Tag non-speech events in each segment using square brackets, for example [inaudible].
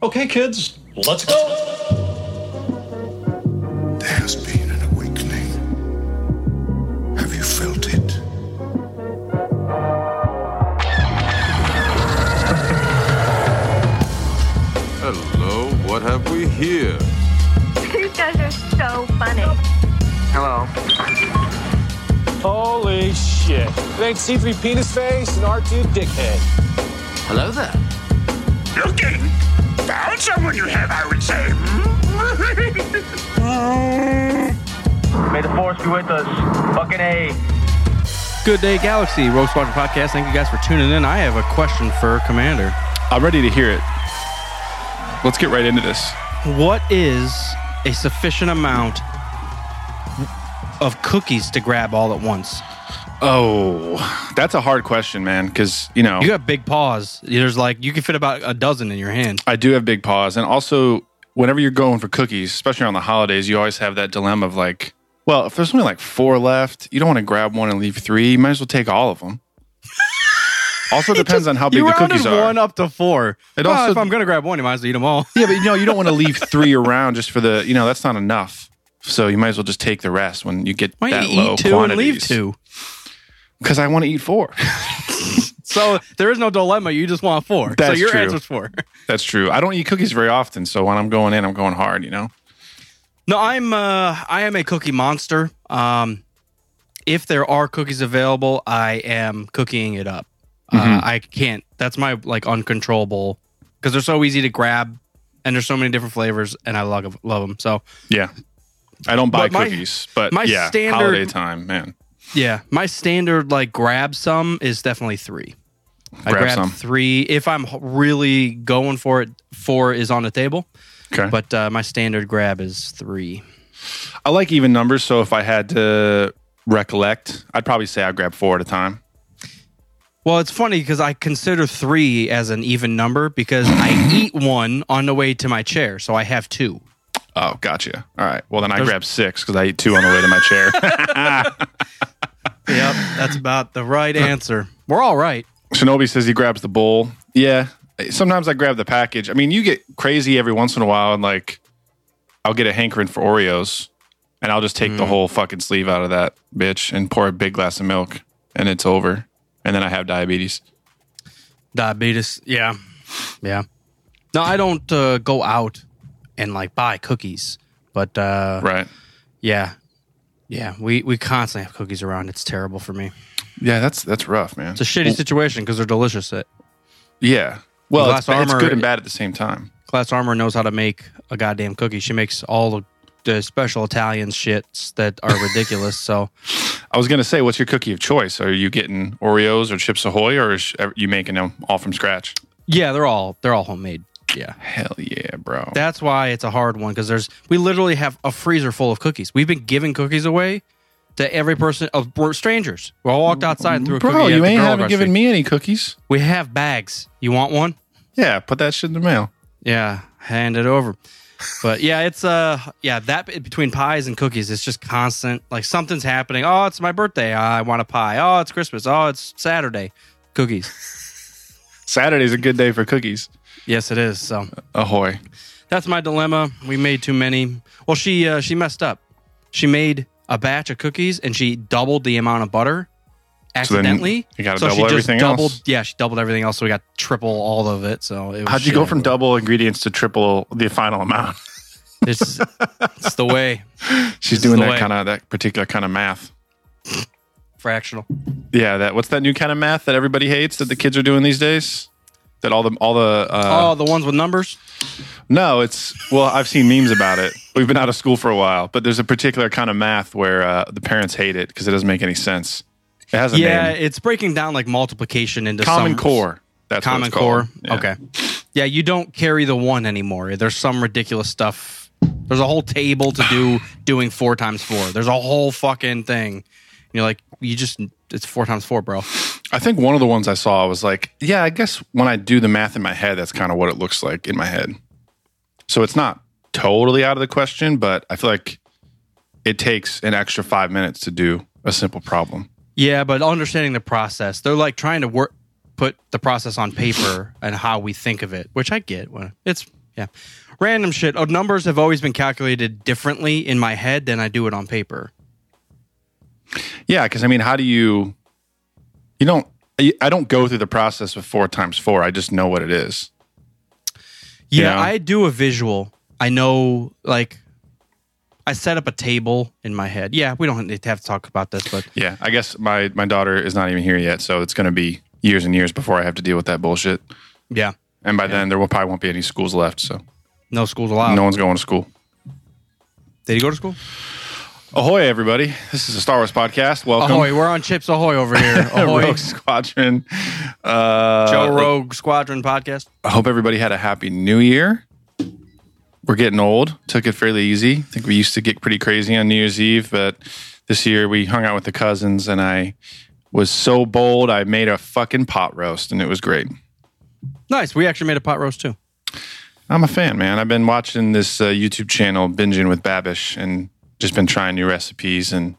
Okay, kids, let's go. There has been an awakening. Have you felt it? Hello, what have we here? You guys are so funny. Hello. Holy shit. It ain't C3 penis face and R2 dickhead. Hello there. Looking? Found someone you have, I would say. Hmm? [laughs] May the force be with us. Fucking A. Good day, Galaxy Rogue Squadron podcast. Thank you guys for tuning in. I have a question for Commander. I'm ready to hear it. Let's get right into this. What is a sufficient amount of cookies to grab all at once? Oh, that's a hard question, man. Because you know You got big paws. There's like you can fit about a dozen in your hand. I do have big paws, and also whenever you're going for cookies, especially on the holidays, you always have that dilemma of like, well, if there's only like four left, you don't want to grab one and leave three. You might as well take all of them. [laughs] also depends on how big the cookies are. one up to four. It Well, also- if I'm gonna grab one, you might as well eat them all. Yeah, but you know, you don't want to leave [laughs] three around just for the, you know, that's not enough. So you might as well just take the rest when you get Why that you low eat two and leave two? Because I want to eat four. [laughs] So there is no dilemma. You just want four. so That's your true. answer's four. [laughs] That's true. I don't eat cookies very often, so when I'm going in, I'm going hard. You know. No, I'm uh I am a cookie monster. Um if there are cookies available, I am cooking it up. Uh, I can't. That's my like uncontrollable because they're so easy to grab and there's so many different flavors and I love love them. So, Yeah. I don't buy But my- cookies, but my yeah, standard- holiday time, man. Yeah, my standard like grab some is definitely 3. I Grab grab some. 3 if I'm really going for it 4 is on the table, Okay. but uh, my standard grab is 3. I like even numbers, so if I had to recollect, I'd probably say I grab four at a time. Well, it's funny because I consider three as an even number because I [laughs] eat one on the way to my chair, so I have two. Oh, gotcha. All right. Well, then I There's- grab six because I eat two on the way to my chair. [laughs] [laughs] Yep, that's about the right answer. We're all right. Shinobi says he grabs the bowl. Yeah. Sometimes I grab the package. I mean, you get crazy every once in a while, and like, I'll get a hankering for Oreos, and I'll just take the whole fucking sleeve out of that bitch and pour a big glass of milk, and it's over. And then I have diabetes. Diabetes. Yeah, yeah. No, I don't uh, go out and like buy cookies, but uh, Right. yeah, yeah. We we constantly have cookies around. It's terrible for me. Yeah, that's that's rough, man. It's a shitty situation because they're delicious. It Yeah. Well, Glass it's, ba- it's Armor- good and bad at the same time. Class Armor knows how to make a goddamn cookie. She makes all the, the special Italian shits that are [laughs] ridiculous. So I was gonna say, what's your cookie of choice? Are you getting Oreos or Chips Ahoy, or you making them all from scratch? yeah, they're all they're all homemade. Yeah. Hell yeah, bro. That's why it's a hard one because there's we literally have a freezer full of cookies. We've been giving cookies away to every person. Of we're strangers. We all walked outside and threw a bro, cookie. at you the ain't girl haven't across given street. me any cookies. We have bags. You want one? Yeah, put that shit in the mail. Yeah, hand it over. But yeah, it's uh yeah that between pies and cookies, it's just constant. Like something's happening. Oh, it's my birthday. I want a pie. Oh, it's Christmas. Oh, it's Saturday. Cookies. [laughs] Saturday's a good day for cookies. Yes, it is. So Ahoy. that's my dilemma. We made too many. Well, she uh, she messed up. She made a batch of cookies and she doubled the amount of butter So accidentally. you gotta so double she just everything doubled, else. Yeah, she doubled everything else. So we got triple all of it. So it was How'd you go from double ingredients to triple the final amount? It's it's the way She's It's doing that kind of that particular kind of math. fractional. Yeah, that what's that new kind of math that everybody hates that the kids are doing these days? That all the all the uh, oh, the ones with numbers. No, it's well, I've seen memes about it. We've been out of school for a while, but there's a particular kind of math where uh, the parents hate it because it doesn't make any sense. It has a Yeah, name. it's breaking down like multiplication into Common some, Core. That's what Common core. Yeah. Okay. Yeah, you don't carry the one anymore. There's some ridiculous stuff. There's a whole table to do [laughs] doing four times four. There's a whole fucking thing. You're like, you just it's four times four, bro. I think one of the ones I saw was like, yeah, I guess when I do the math in my head, that's kind of what it looks like in my head. So it's not totally out of the question, but I feel like it takes an extra five minutes to do a simple problem. Yeah, but understanding the process, they're like trying to work put the process on paper [sighs] and how we think of it, which I get. It's Yeah. Random shit. Oh, numbers have always been calculated differently in my head than I do it on paper. Yeah, because I mean, how do you? You don't. I don't go through the process of four times four. I just know what it is. Yeah, Yeah. I do a visual. I know, like, I set up a table in my head. Yeah, we don't need to have to talk about this, but Yeah, I guess my my daughter is not even here yet, so it's going to be years and years before I have to deal with that bullshit. yeah, And by then, there will probably won't be any schools left, so no schools allowed. no one's going to school. Did he go to school? Ahoy, everybody! This is a Star Wars podcast. Welcome, Ahoy, we're on Chips Ahoy over here. [laughs] Ahoy. Rogue Squadron. Uh, Joe Rogue Squadron podcast. I hope everybody had a happy New Year. We're getting old. Took it fairly easy. I think we used to get pretty crazy on New Year's Eve, but this year we hung out with the cousins, and I was so bold. I made a fucking pot roast, and it was great. Nice. We actually made a pot roast too. I'm a fan, man. I've been watching this uh, YouTube channel, Binging with Babish, and just been trying new recipes. And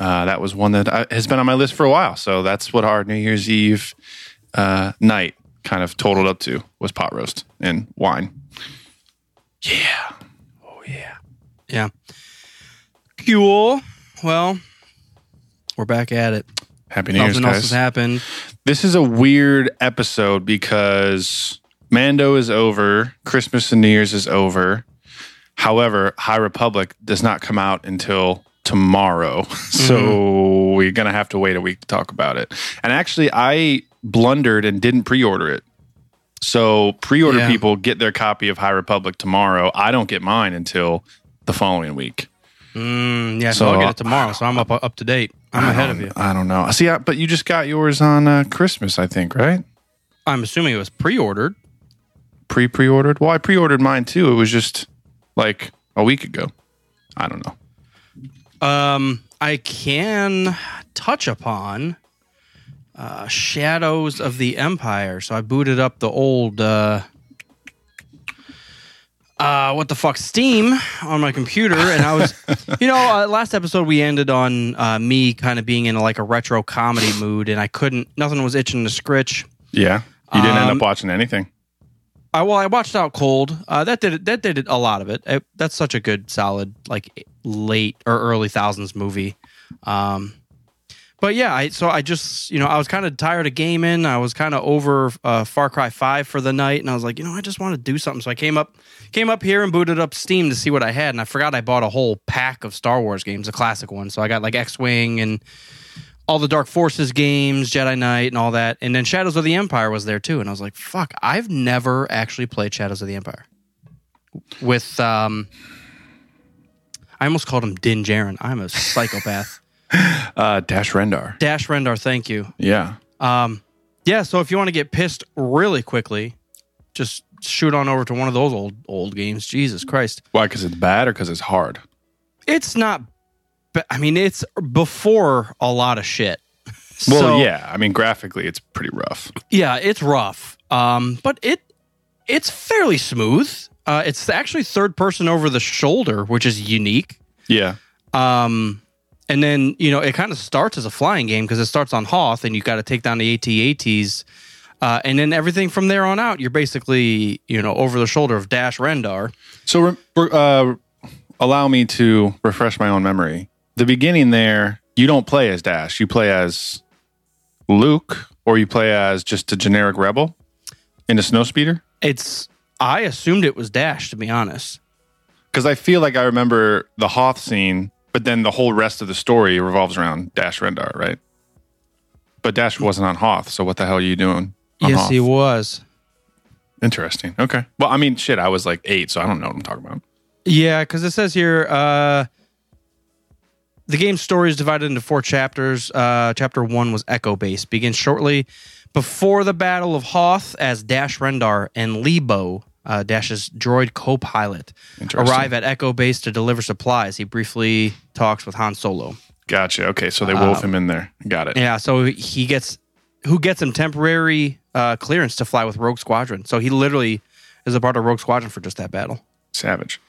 uh, that was one that I, has been on my list for a while. So that's what our New Year's Eve uh, night kind of totaled up to was pot roast and wine. Yeah. Oh, yeah. Yeah. Cool. Well, we're back at it. Happy New Year's, Nothing else has happened. This is a weird episode because Mando is over, Christmas and New Year's is over. However, High Republic does not come out until tomorrow. [laughs] So we're going to have to wait a week to talk about it. And actually, I blundered and didn't pre order it. So pre order Yeah. people get their copy of High Republic tomorrow. I don't get mine until the following week. Mm, yeah, so, I'll get it tomorrow. So I'm up up to date. I'm ahead of you. I don't know. See, I, but you just got yours on uh, Christmas, I think, right? I'm assuming it was pre-ordered. pre pre ordered? Well, I pre ordered mine too. It was just like a week ago. I don't know. Um, I can touch upon uh, Shadows of the Empire. So I booted up the old uh, uh, what the fuck Steam on my computer, and I was, [laughs] you know, uh, last episode we ended on uh, me kind of being in like a retro comedy mood, and I couldn't, nothing was itching to scritch. Yeah. You didn't end Um, up watching anything. I well, I watched Out Cold. Uh, that did it. That did it, a lot of it. it. That's such a good, solid, like late or early thousands movie. Um, but yeah, I so I just you know I was kind of tired of gaming. I was kind of over uh, Far Cry Five for the night, and I was like, you know, I just want to do something. So I came up came up here and booted up Steam to see what I had, and I forgot I bought a whole pack of Star Wars games, the classic ones. So I got like X Wing and all the Dark Forces games, Jedi Knight, and all that. And then Shadows of the Empire was there too. And I was like, fuck, I've never actually played Shadows of the Empire. With, um, I almost called him Din Djarin. I'm a psychopath. [laughs] Uh, Dash Rendar. Dash Rendar, thank you. Yeah. Um, yeah, so if you want to get pissed really quickly, just shoot on over to one of those old old games. Jesus Christ. Why? Because it's bad or because it's hard? It's not, but I mean, it's before a lot of shit. Well, So- yeah. I mean, graphically, it's pretty rough. Yeah, it's rough. Um, but it it's fairly smooth. Uh, it's actually third person over the shoulder, which is unique. Yeah. Um, and then you know it kind of starts as a flying game because it starts on Hoth, and you got to take down the AT-ATs, uh, and then everything from there on out, you're basically you know over the shoulder of Dash Rendar. So, uh, allow me to refresh my own memory. The beginning there, you don't play as Dash. You play as Luke, or you play as just a generic rebel in a snowspeeder. It's I assumed it was Dash to be honest. Because I feel like I remember the Hoth scene, but then the whole rest of the story revolves around Dash Rendar, right? But Dash wasn't on Hoth, so what the hell are you doing? On yes, Hoth? he was. Interesting. Okay. Well, I mean, shit, I was like eight, so I don't know what I'm talking about. Yeah, because it says here uh, the game's story is divided into four chapters. Uh, chapter one was Echo Base. begins shortly before the Battle of Hoth as Dash Rendar and Leebo, uh, Dash's droid co pilot, arrive at Echo Base to deliver supplies. He briefly talks with Han Solo. Gotcha. Okay, so they wove him in there. Got it. Yeah, so he gets who gets him temporary uh, clearance to fly with Rogue Squadron. So he literally is a part of Rogue Squadron for just that battle. Savage.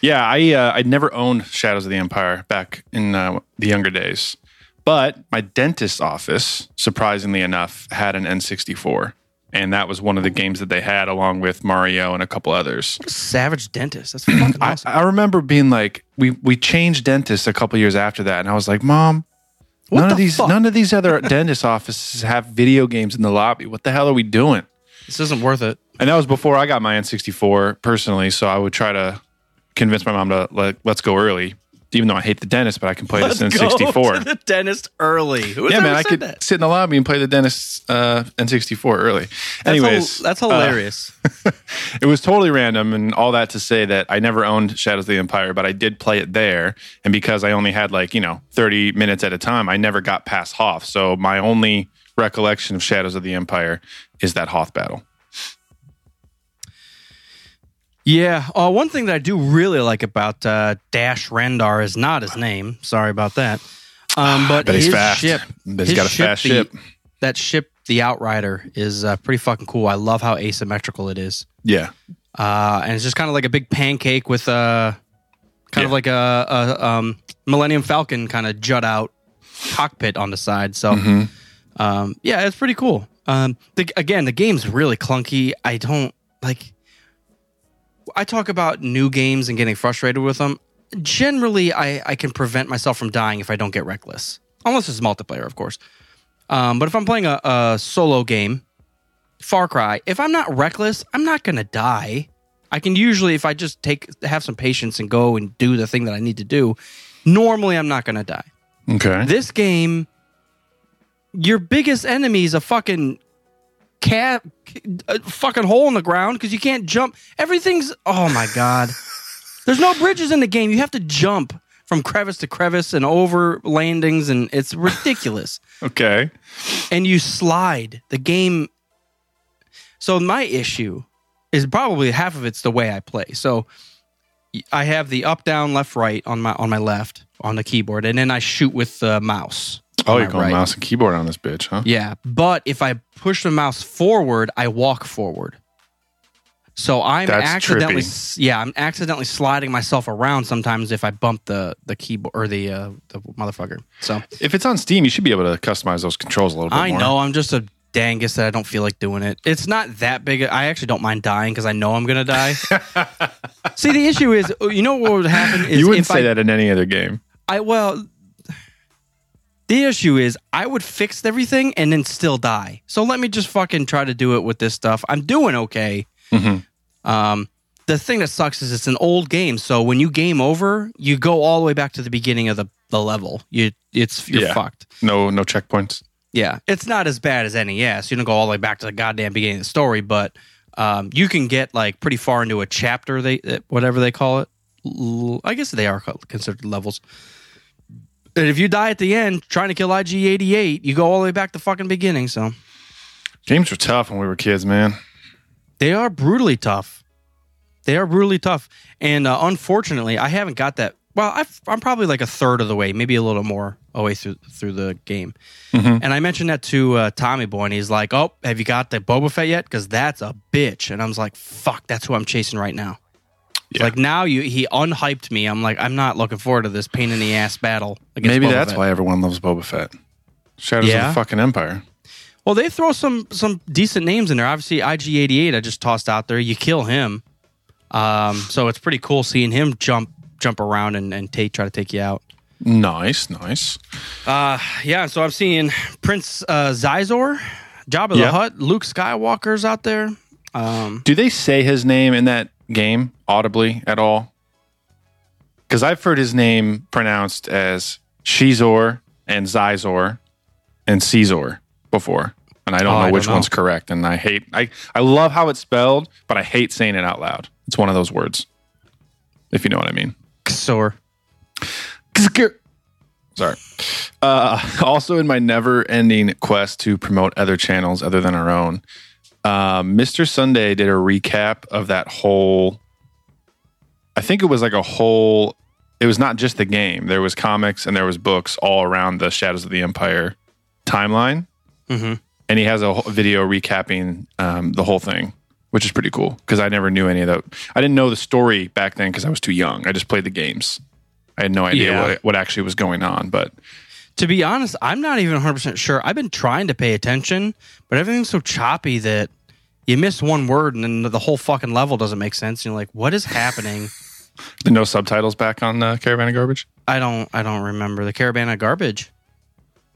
Yeah, I uh, I'd never owned Shadows of the Empire back in uh, the younger days, but my dentist's office, surprisingly enough, had an N64. and that was one of the games that they had along with Mario and a couple others. Savage Dentist. That's fucking [clears throat] I, awesome. I remember being like, we we changed dentists a couple years after that, and I was like, Mom, What none the of these fuck? none of these other dentist offices have video games in the lobby. What the hell are we doing? this isn't worth it. And that was before I got my N64 personally, so I would try to convince my mom to like, let's go early, even though I hate the dentist, but I can play this Let's go N64. to the dentist early. Who yeah, man, I could that? sit in the lobby and play the dentist uh, N64 early. That's Anyways, that's uh, hilarious. [laughs] it was totally random and all that to say that I never owned Shadows of the Empire, but I did play it there. And because I only had like, you know, 30 minutes at a time, I never got past Hoth. So my only recollection of Shadows of the Empire is that Hoth battle. Yeah. Uh, one thing that I do really like about uh, Dash Rendar is not his name. Sorry about that. Um, [sighs] but But he's his fast. ship, But he's his got a fast the- ship. That ship, the Outrider, is uh, pretty fucking cool. I love how asymmetrical it is. Yeah. uh, and it's just kind of like a big pancake with a kind of like a, a um, Millennium Falcon kind of jut out cockpit on the side. So, Mm-hmm. um, yeah, it's pretty cool. Um, the, again, the game's really clunky. I don't like. I talk about new games and getting frustrated with them. Generally, I, I can prevent myself from dying if I don't get reckless, unless it's multiplayer, of course. Um, but if I'm playing a, a solo game, Far Cry, if I'm not reckless, I'm not gonna die. I can usually, if I just take have some patience and go and do the thing that I need to do, normally I'm not gonna die. Okay. This game, your biggest enemy is a fucking cat, a uh, fucking hole in the ground because you can't jump. Everything's oh my god. [laughs] There's no bridges in the game. You have to jump from crevice to crevice and over landings, and it's ridiculous [laughs] okay. and you slide. The game. So my issue is probably half of it's the way I play. So I have the up, down, left, right on my on my left on the keyboard, and then I shoot with the mouse. Oh, you're going right. mouse and keyboard on this bitch, huh? Yeah, but if I push the mouse forward, I walk forward. So I'm That's accidentally, trippy. yeah, I'm accidentally sliding myself around sometimes if I bump the the keyboard or the uh, the motherfucker. So If it's on Steam, you should be able to customize those controls a little bit I more. know I'm just a dangus that I don't feel like doing it. It's not that big. I actually don't mind dying because I know I'm gonna die. [laughs] See, the issue is, you know what would happen is You wouldn't say I, that in any other game. I well, the issue is I would fix everything and then still die. So let me just fucking try to do it with this stuff. I'm doing okay. Um, the thing that sucks is it's an old game, so when you game over, you go all the way back to the beginning of the, the level. You it's you're Yeah. fucked. No, no checkpoints. Yeah, it's not as bad as NES. You don't go all the way back to the goddamn beginning of the story, but um, you can get like pretty far into a chapter. They whatever they call it. I guess they are considered levels. And if you die at the end trying to kill IG88, you go all the way back to fucking beginning. So Games were tough when we were kids, man. they are brutally tough. They are brutally tough, and uh, unfortunately, I haven't got that. Well, I've, I'm probably like a third of the way, maybe a little more away through through the game. And I mentioned that to uh, Tommy Boy, and he's like, "Oh, have you got the Boba Fett yet? Because that's a bitch." And I was like, "Fuck, that's who I'm chasing right now." Yeah. Like now, you he unhyped me. I'm like, I'm not looking forward to this pain in the ass battle. Against Maybe Boba that's Fett. why everyone loves Boba Fett. Shadows of the fucking Empire. Well, they throw some some decent names in there. Obviously, IG88 I just tossed out there. You kill him, um, so it's pretty cool seeing him jump jump around and, and take try to take you out. Nice, nice. Uh, yeah. So I'm seeing Prince uh, Xizor, Jabba the Yeah. Hutt, Luke Skywalker's out there. Um, Do they say his name in that game audibly at all? Because I've heard his name pronounced as Shizor and Zizor and Caesar before, and I don't Oh, know I which don't know. one's correct. And I hate I I love how it's spelled, but I hate saying it out loud. It's one of those words, if you know what I mean. Xor. Sorry. Uh, also, in my never-ending quest to promote other channels other than our own, uh, Mr. Sunday did a recap of that whole. I think it was like a whole. It was not just the game. There was comics and there was books all around the Shadows of the Empire timeline, Mhm. and he has a whole video recapping um, the whole thing, which is pretty cool because I never knew any of that. I didn't know the story back then because I was too young. I just played the games. I had no idea Yeah. what what actually was going on, but To be honest, I'm not even 100 percent sure. I've been trying to pay attention, but everything's so choppy that you miss one word and then the whole fucking level doesn't make sense. And You're like, what is happening? [laughs] No subtitles back on uh, Caravan of Garbage. I don't I don't remember the caravan of garbage.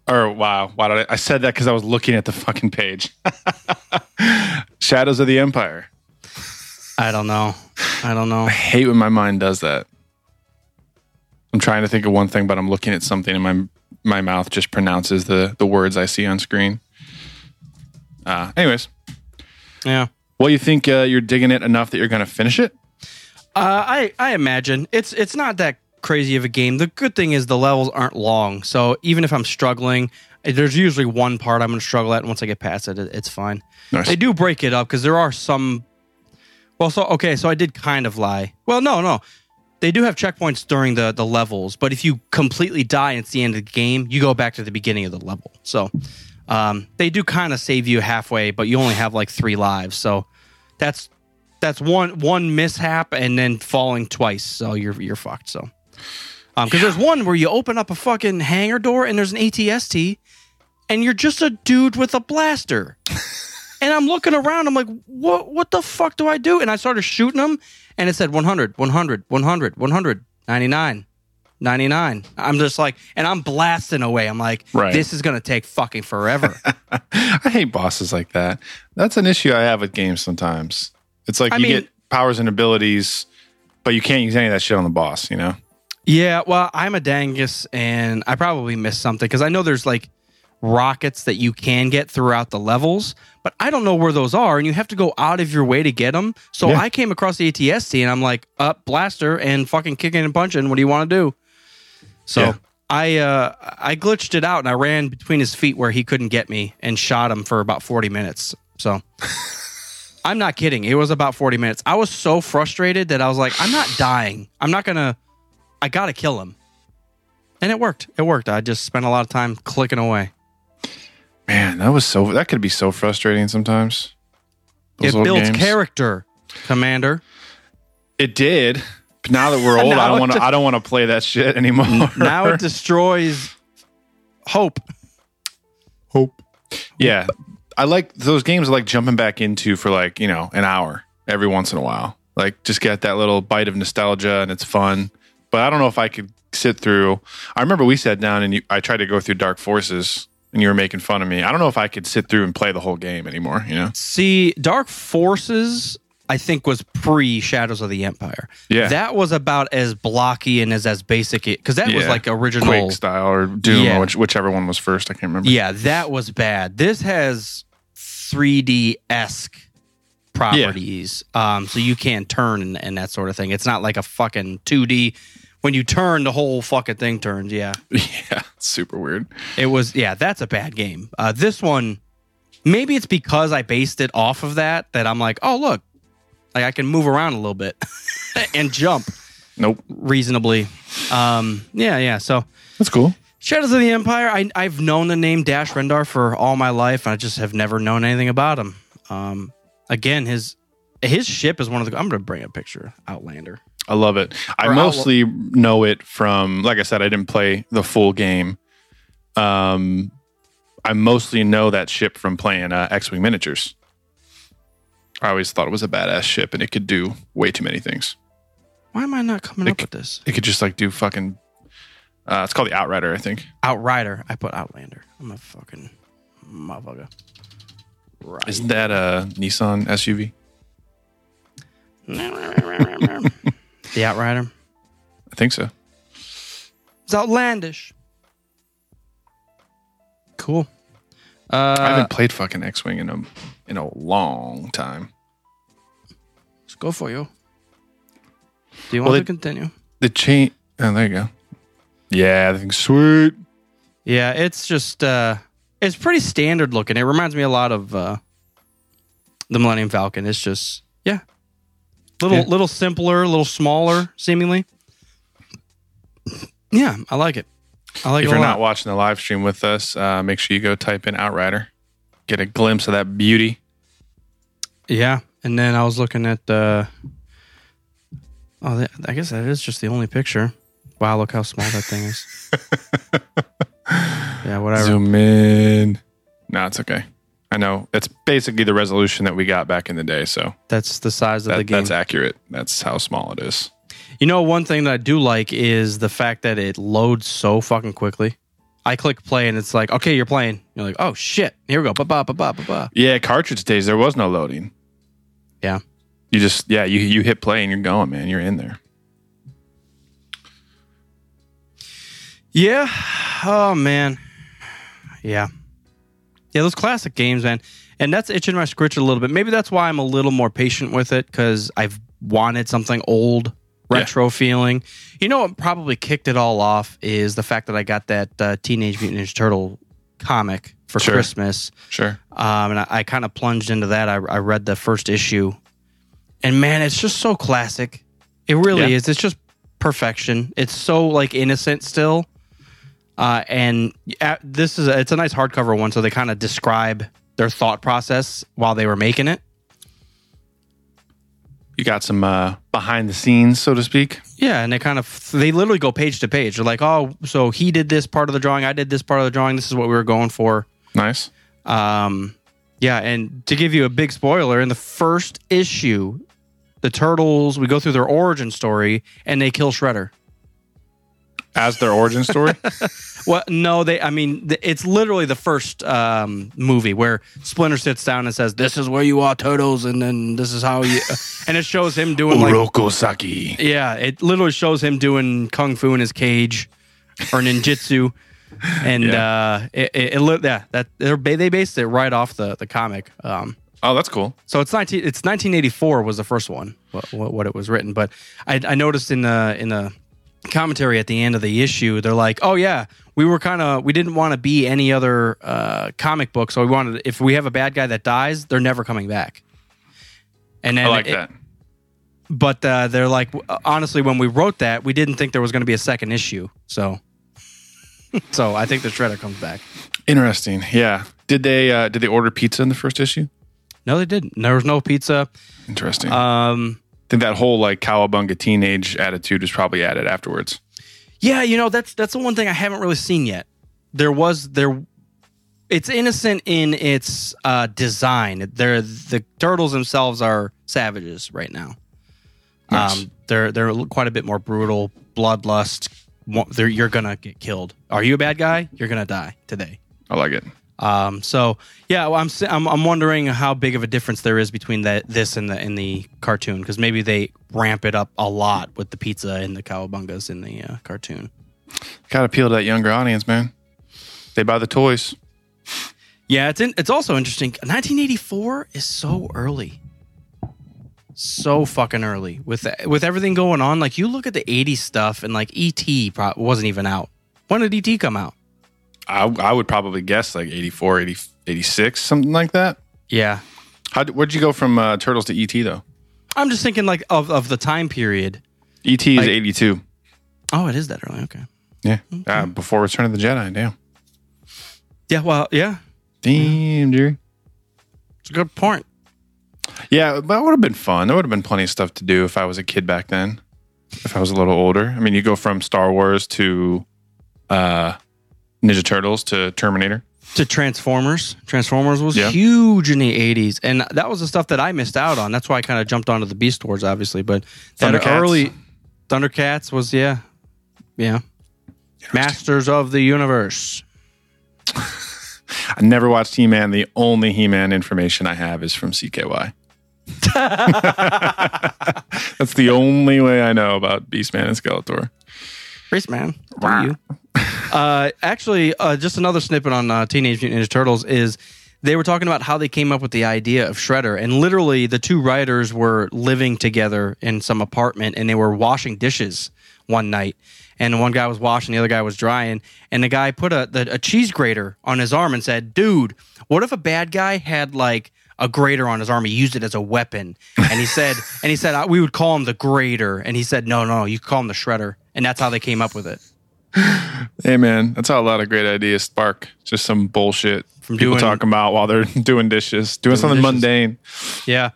Or wow, why did I, I said that because I was looking at the fucking page. [laughs] Shadows of the Empire. I don't know. I don't know. I hate when my mind does that. I'm trying to think of one thing, but I'm looking at something, and my my mouth just pronounces the the words I see on screen. Uh, anyways, Yeah. well, you think uh, you're digging it enough that you're going to finish it? Uh, I I imagine it's it's not that crazy of a game. The good thing is the levels aren't long, so even if I'm struggling, there's usually one part I'm going to struggle at, and once I get past it, it it's fine. Nice. They do break it up because there are some. Well, so okay, so I did kind of lie. Well, no, no, they do have checkpoints during the the levels, but if you completely die and it's the end of the game, you go back to the beginning of the level. So um, they do kind of save you halfway, but you only have like three lives, so that's that's one one mishap and then falling twice, so you're you're fucked. So because there's one where you open up a fucking hangar door and there's an ATST, and you're just a dude with a blaster. [laughs] And I'm looking around. I'm like, what? What the fuck do I do? And I started shooting them, and it said 100, 100, 100, 100, 99, 99. I'm just like, and I'm blasting away. I'm like, Right. this is gonna take fucking forever. [laughs] I hate bosses like that. That's an issue I have with games sometimes. It's like I you mean- get powers and abilities, but you can't use any of that shit on the boss, you know? yeah, well, I'm a dangus, and I probably missed something because I know there's like rockets that you can get throughout the levels, but I don't know where those are, and you have to go out of your way to get them. So Yeah. I came across the ATST, and I'm like, up blaster and fucking kicking and punching. What do you want to do? So Yeah. I uh, I glitched it out, and I ran between his feet where he couldn't get me, and shot him for about 40 minutes. So. [laughs] I'm not kidding. It was about 40 minutes. I was so frustrated that I was like, I'm not dying. I'm not going to, I got to kill him. And it worked. It worked. I just spent a lot of time clicking away. Man, that was so, that could be so frustrating sometimes. Those it little builds games. character, Commander. It did. But now that we're [laughs] old, I don't want to, just- I don't want to play that shit anymore. Now it destroys hope. hope. Yeah. I like those games I like jumping back into for like, you know, an hour every once in a while. Like just get that little bite of nostalgia and it's fun. But I don't know if I could sit through. I remember we sat down and you, I tried to go through Dark Forces and you were making fun of me. I don't know if I could sit through and play the whole game anymore, you know? See, Dark Forces, I think, was pre Shadows of the Empire. Yeah. That was about as blocky and as, as basic, because that was like original. Quake style or Doom Yeah. or which, whichever one was first. I can't remember. Yeah, that was bad. This has 3D esque properties, um, so you can turn and, and that sort of thing. It's not like a fucking 2D. When you turn, the whole fucking thing turns. Yeah, [laughs] Yeah. Super weird. it was. Yeah, that's a bad game. Uh, this one, maybe it's because I based it off of that that I'm like, oh look, like I can move around a little bit [laughs] and jump Nope. reasonably. Um, yeah, yeah. So That's cool. Shadows of the Empire. I, I've known the name Dash Rendar for all my life. I just have never known anything about him. Um, again, his his ship is one of the. I'm going to bring a picture. Outlander. I love it. I Or mostly know it from, like I said, I didn't play the full game. Um, I mostly know that ship from playing uh, X-wing miniatures. I always thought it was a badass ship, and it could do way too many things. Why am I not coming It up with this? It could just like do fucking. Uh, it's called the Outrider, I think. Outrider. I put Outlander. I'm a fucking motherfucker. Right. Isn't that a Nissan SUV? [laughs] the Outrider. I think so. It's outlandish. Cool. I Uh, haven't played fucking X-wing in a in a long time. let's go for you. Do you Well, want they- to continue? The chain. Oh, there you go. Yeah, I think sweet. Yeah, it's just uh it's pretty standard looking. It reminds me a lot of uh the Millennium Falcon. It's just yeah. Little Yeah. little simpler, a little smaller seemingly. Yeah, I like it. I like if you're not watching the live stream with us, uh, make sure you go type in Outrider, get a glimpse of that beauty. Yeah, and then I was looking at uh Oh, that, I guess that is just the only picture. Wow, look how small that thing is. [laughs] yeah, whatever. Zoom in. No, it's okay. I know it's basically the resolution that we got back in the day. So That's the size of the that, game. that's accurate. That's how small it is. You know, one thing that I do like is the fact that it loads so fucking quickly. I click play and it's like, okay, you're playing. You're like, oh shit, here we go. Ba ba ba ba ba ba. Yeah, cartridge days there was no loading. Yeah. You just yeah you you hit play and you're going, man. You're in there. Yeah. Oh man. Yeah. Yeah, those classic games, man. And that's itching my scritch a little bit. Maybe that's why I'm a little more patient with it because I've wanted something old, retro feeling. You know what probably kicked it all off is the fact that I got that uh, Teenage Mutant Ninja Turtle comic for Sure. Christmas. Sure. um, and I, I kind of plunged into that. I, I read the first issue, and man, it's just so classic. It really Yeah. is. It's just perfection. It's so like innocent still. Uh, and uh, this is a, it's a nice hardcover one, so they kind of describe their thought process while they were making it. You got some uh, behind the scenes, so to speak. Yeah, and they kind of they literally go page to page. They're like, oh, so he did this part of the drawing, I did this part of the drawing. This is what we were going for. Nice. Um, yeah, and to give you a big spoiler, in the first issue, the turtles we go through their origin story and they kill Shredder. As their origin story. [laughs] Well, no, they. I mean, it's literally the first um, movie where Splinter sits down and says, "This is where you are, turtles," and then this is how you. [laughs] and it shows him doing like, yeah, it literally shows him doing kung fu in his cage or ninjutsu, and uh, it, it, it yeah, that they're, they based it right off the the comic. Um, Oh, that's cool. So it's nineteen. It's 1984 was the first one. What, what, what it was written, but I, I noticed in the in the commentary at the end of the issue, they're like, "Oh yeah, we were kind of we didn't want to be any other uh, comic book, so we wanted if we have a bad guy that dies, they're never coming back." And then I like it- that. but uh, they're like, honestly, when we wrote that, we didn't think there was going to be a second issue. So, [laughs] so I think the Shredder comes back. Interesting. Yeah. Did they uh, did they order pizza in the first issue? No, they didn't. There was no pizza. Interesting. Um, I think that whole like cowabunga teenage attitude was probably added afterwards. Yeah, you know that's that's the one thing I haven't really seen yet. There was there, it's innocent in its uh, design. They're the turtles themselves are savages right now. Nice. Um, they're they're quite a bit more brutal, bloodlust. They're, you're gonna get killed. Are you a bad guy? You're gonna die today. I like it. Um, so yeah, well, I'm, I'm I'm wondering how big of a difference there is between that this and the in the cartoon because maybe they ramp it up a lot with the pizza and the cowabungas in the uh, cartoon. Got to appeal to that younger audience, man. They buy the toys. Yeah, it's in, it's also interesting. 1984 is so early, so fucking early with with everything going on. Like you look at the 80s stuff, and like ET wasn't even out. When did ET come out? I, I would probably guess like 84, 80, 86, something like that. Yeah, How, where'd you go from uh, Turtles to ET though? I'm just thinking like of of the time period. ET is Like- 82. Oh, it is that early. Okay. Yeah. Uh, before Return of the Jedi. Damn. Yeah. Well. Yeah. Damn, Jerry. It's a good point. Yeah, that would have been fun. There would have been plenty of stuff to do if I was a kid back then. If I was a little older. I mean, you go from Star Wars to uh, Ninja Turtles to Terminator. to Transformers. Transformers was Yeah. huge in the 80s. And that was the stuff that I missed out on. That's why I kind of jumped onto the Beast Wars, obviously. But that Thundercats. early Thundercats was, yeah. Yeah. Masters of the Universe. [laughs] I never watched He Man. The only He Man information I have is from CKY. [laughs] [laughs] That's the only way I know about Beastman and Skeletor. Race Man. You? [laughs] uh, actually, uh, just another snippet on uh, Teenage Mutant Ninja Turtles is they were talking about how they came up with the idea of Shredder, and literally the two writers were living together in some apartment, and they were washing dishes one night, and one guy was washing, the other guy was drying, and the guy put a the, a cheese grater on his arm and said, "Dude, what if a bad guy had like." A grater on his arm. He used it as a weapon, and he said, [laughs] "And he said we would call him the grater." And he said, "No, no, you call him the shredder." And that's how they came up with it. [sighs] Hey man, that's how a lot of great ideas spark. Just some bullshit From people doing- talking about while they're [laughs] doing dishes, doing, something dishes. mundane. Yeah,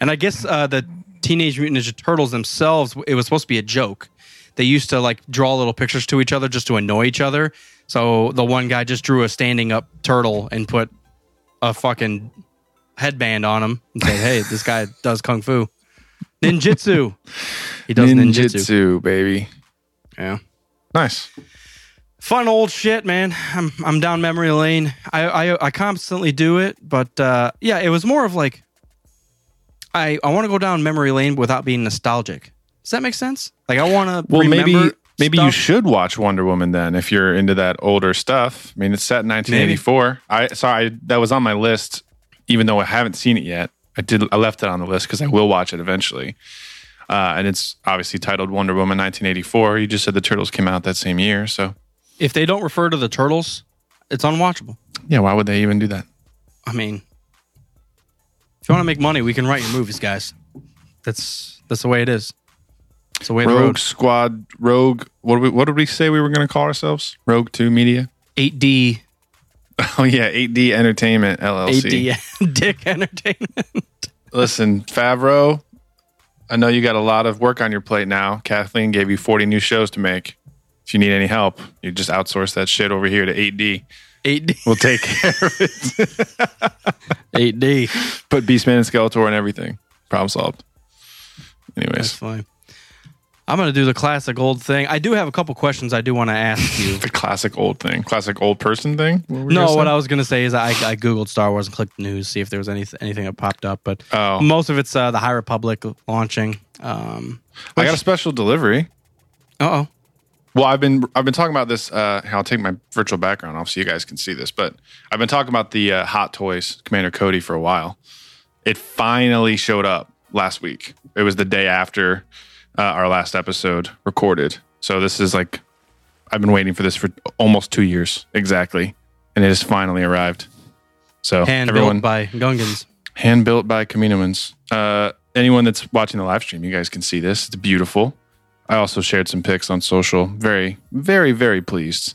and I guess uh, the Teenage Mutant Ninja Turtles themselves, it was supposed to be a joke. They used to like draw little pictures to each other just to annoy each other. So the one guy just drew a standing up turtle and put a fucking headband on him and said, "Hey, this guy does kung fu, [laughs] ninjutsu. He does ninjutsu. Ninjutsu, baby. Yeah, Nice. fun old shit, man. I'm I'm down memory lane. I I, I constantly do it, but uh, yeah, it was more of like I I want to go down memory lane without being nostalgic. Does that make sense? Like I want to Well, maybe maybe you should watch Wonder Woman then if you're into that older stuff. I mean, it's set in 1984. I sorry, that was on my list, even though I haven't seen it yet. I did. I left it on the list because I will watch it eventually. Uh, and it's obviously titled Wonder Woman 1984. You just said the Turtles came out that same year, so If they don't refer to the turtles, it's unwatchable. yeah, why would they even do that? I mean, if you want to make money, we can write your movies, guys. That's that's the way it is. It's the way of the Rogue road. Squad, Rogue. What did we, what did we say we were going to call ourselves? Rogue Two Media. 8D, [laughs] Oh yeah, 8D Entertainment LLC. 8D, [laughs] Dick Entertainment. Listen, Favreau, I know you got a lot of work on your plate now. Kathleen gave you 40 new shows to make. If you need any help, you just outsource that shit over here to 8D. 8D, We'll take care of it. [laughs] 8D. Put Beastman and Skeletor and everything. Problem solved. Anyways. That's fine. I'm gonna do the classic old thing. I do have a couple questions I do want to ask [laughs] you. the classic old thing, classic old person thing. What no, what? I was gonna say is I, I googled Star Wars and clicked news see if there was any anything that popped up, but Oh. most of it's uh, the High Republic launching. Um, I got a special delivery. uh oh, Well, I've been I've been talking about this. Uh, I'll take my virtual background off so you guys can see this. But I've been talking about the uh, Hot Toys Commander Cody for a while. It finally showed up last week. It was the day after uh, our last episode recorded. So this is like I've been waiting for this for almost two years exactly, and it has finally arrived. So hand everyone built by Gungans. hand built by Kaminoans. Uh, anyone that's watching the live stream, you guys can see this. It's beautiful. I also shared some pics on social. Very, very, very pleased.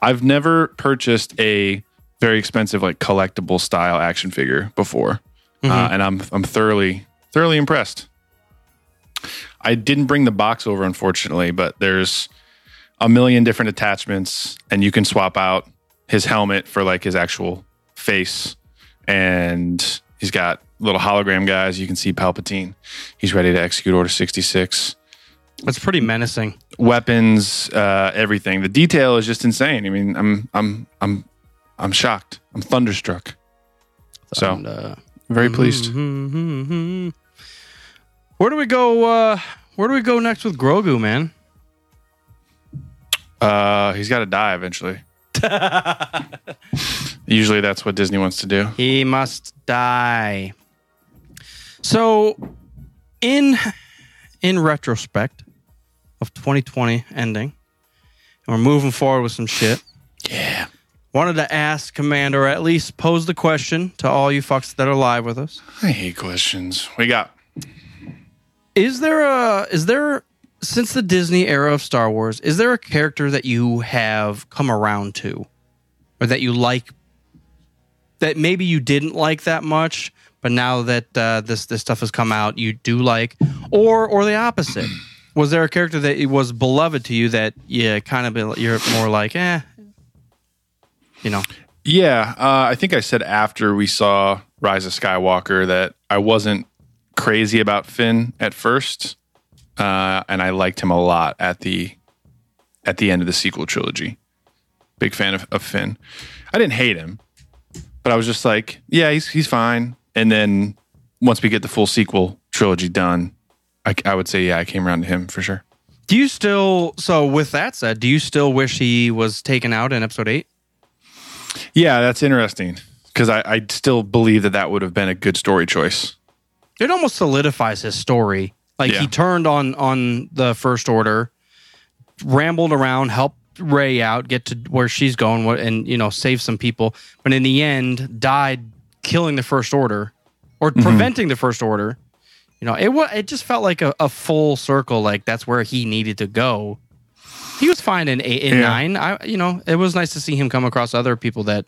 I've never purchased a very expensive, like collectible style action figure before, uh, and I'm I'm thoroughly thoroughly impressed. I didn't bring the box over, unfortunately, but there's a million different attachments, and you can swap out his helmet for like his actual face, and he's got little hologram guys. You can see Palpatine. He's ready to execute Order 66 That's pretty menacing. weapons, uh, everything. The detail is just insane. I mean, I'm I'm I'm I'm shocked. I'm thunderstruck. So And, uh, very pleased. hmm Where do we go? Uh, where do we go next with Grogu, man? Uh, he's got to die eventually. [laughs] Usually, that's what Disney wants to do. He must die. So, in in retrospect of 2020 ending, and we're moving forward with some shit. Yeah. Wanted to ask Commander, or at least pose the question to all you fucks that are live with us. I hate questions. We got Is there a is there since the Disney era of Star Wars, is there a character that you have come around to or that you like that maybe you didn't like that much, but now that uh, this this stuff has come out, you do like or or the opposite? Was there a character that was beloved to you that you kind of you're more like, eh, you know? Yeah, uh, I think I said after we saw Rise of Skywalker that I wasn't crazy about Finn at first, uh, and I liked him a lot at the at the end of the sequel trilogy. Big fan of, of Finn. I didn't hate him, but I was just like, yeah, he's he's fine. And then once we get the full sequel trilogy done, I, I would say, yeah, I came around to him for sure. Do you still so with that said, do you still wish he was taken out in episode 8? Yeah, that's interesting because I, I still believe that that would have been a good story choice. It almost solidifies his story. Like Yeah. he turned on on the first order, rambled around, helped Rey out, get to where she's going, what- and you know save some people. But in the end, died killing the first order or Mm-hmm. preventing the first order. You know, it it just felt like a, a full circle. Like that's where he needed to go. He was fine in eight in Yeah. nine. I you know it was nice to see him come across other people that.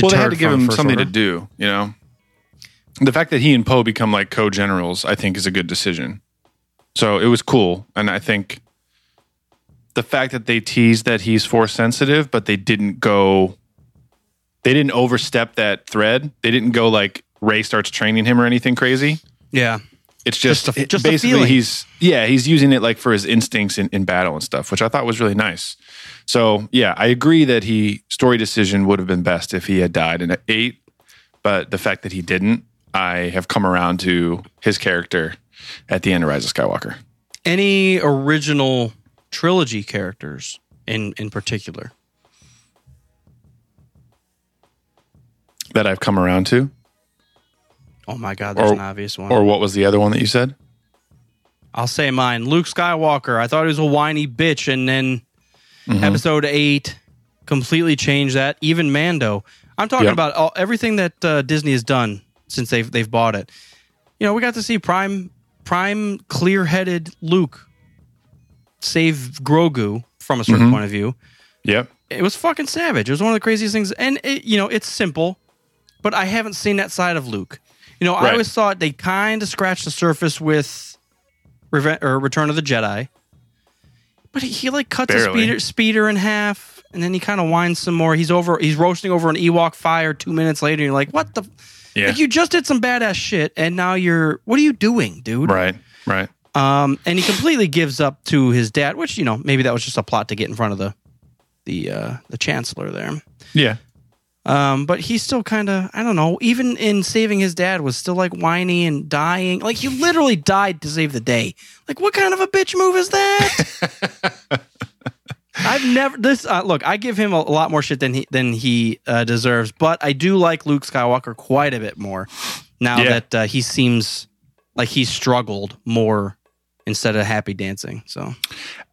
well, they had to give him something Order. to do. You know, the fact that he and Poe become like co-generals, I think, is a good decision. So it was cool, and I think the fact that they teased that he's force sensitive, but they didn't go, they didn't overstep that thread. They didn't go like Rey starts training him or anything crazy. Yeah. It's just, Just a- just basically he's yeah he's using it like for his instincts in, in battle and stuff, which I thought was really nice. So yeah, I agree that he story decision would have been best if he had died in eight, but the fact that he didn't, I have come around to his character at the end of Rise of Skywalker. Any original trilogy characters in in particular? That I've come around to, Oh my god, there's Or- an obvious one. or what was the other one that you said? I'll say mine. Luke Skywalker. I thought he was a whiny bitch, and then Mm-hmm. episode eight completely changed that. Even Mando. I'm talking Yep. about all, everything that uh, Disney has done since they've they've bought it. You know, we got to see prime prime clear headed Luke save Grogu from a certain Mm-hmm. point of view. Yep. It was fucking savage. It was one of the craziest things, and it, you know, it's simple, but I haven't seen that side of Luke. You know, I always thought they kind of scratched the surface with Reven- or Return of the Jedi, but he, he like cuts a speeder, speeder in half, and then he kind of winds some more. He's over. He's roasting over an Ewok fire. Two minutes later, you're like, what the? Yeah. Like you just did some badass shit, and now you're. What are you doing, dude? Right. Right. Um, and he completely gives up to his dad, which you know maybe that was just a plot to get in front of the the uh, the chancellor there. Yeah. Um, but he's still kind of I don't know. Even in saving his dad, was still like whiny and dying. Like he literally died to save the day. Like what kind of a bitch move is that? [laughs] I've never this. Uh, look, I give him a, a lot more shit than he than he uh, deserves, but I do like Luke Skywalker quite a bit more now Yeah. that uh, he seems like he's struggled more instead of happy dancing. So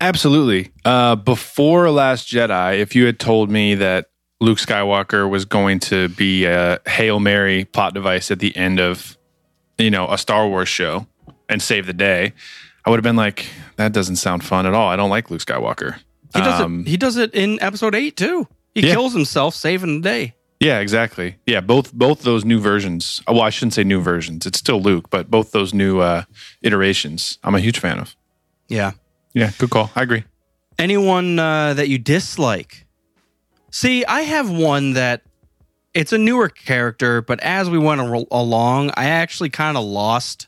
Absolutely. Uh, before Last Jedi, if you had told me that Luke Skywalker was going to be a Hail Mary plot device at the end of, you know, a Star Wars show and save the day, I would have been like, that doesn't sound fun at all. I don't like Luke Skywalker. He does Um, it. He does it in Episode Eight too. He Yeah. kills himself saving the day. Yeah, exactly. Yeah, both both those new versions. Well, I shouldn't say new versions. It's still Luke, but both those new uh, iterations, I'm a huge fan of. Yeah. Yeah, good call. I agree. anyone uh, that you dislike. See, I have one that it's a newer character, but as we went al- along, I actually kind of lost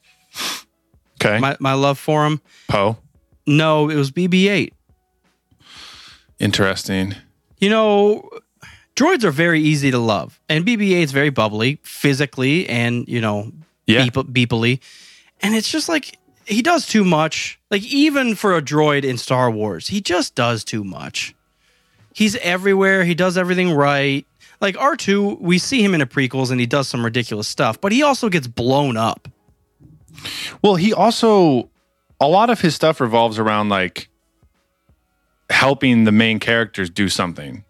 Okay, my, my love for him. Poe. No, it was BB-8. Interesting. You know, droids are very easy to love, and BB-8 is very bubbly physically and you know Yeah. beep, beepily, and it's just like he does too much. Like even for a droid in Star Wars, he just does too much. He's everywhere. He does everything right. Like R2, we see him in the prequels and he does some ridiculous stuff, but he also gets blown up. Well, he also a lot of his stuff revolves around like helping the main characters do something.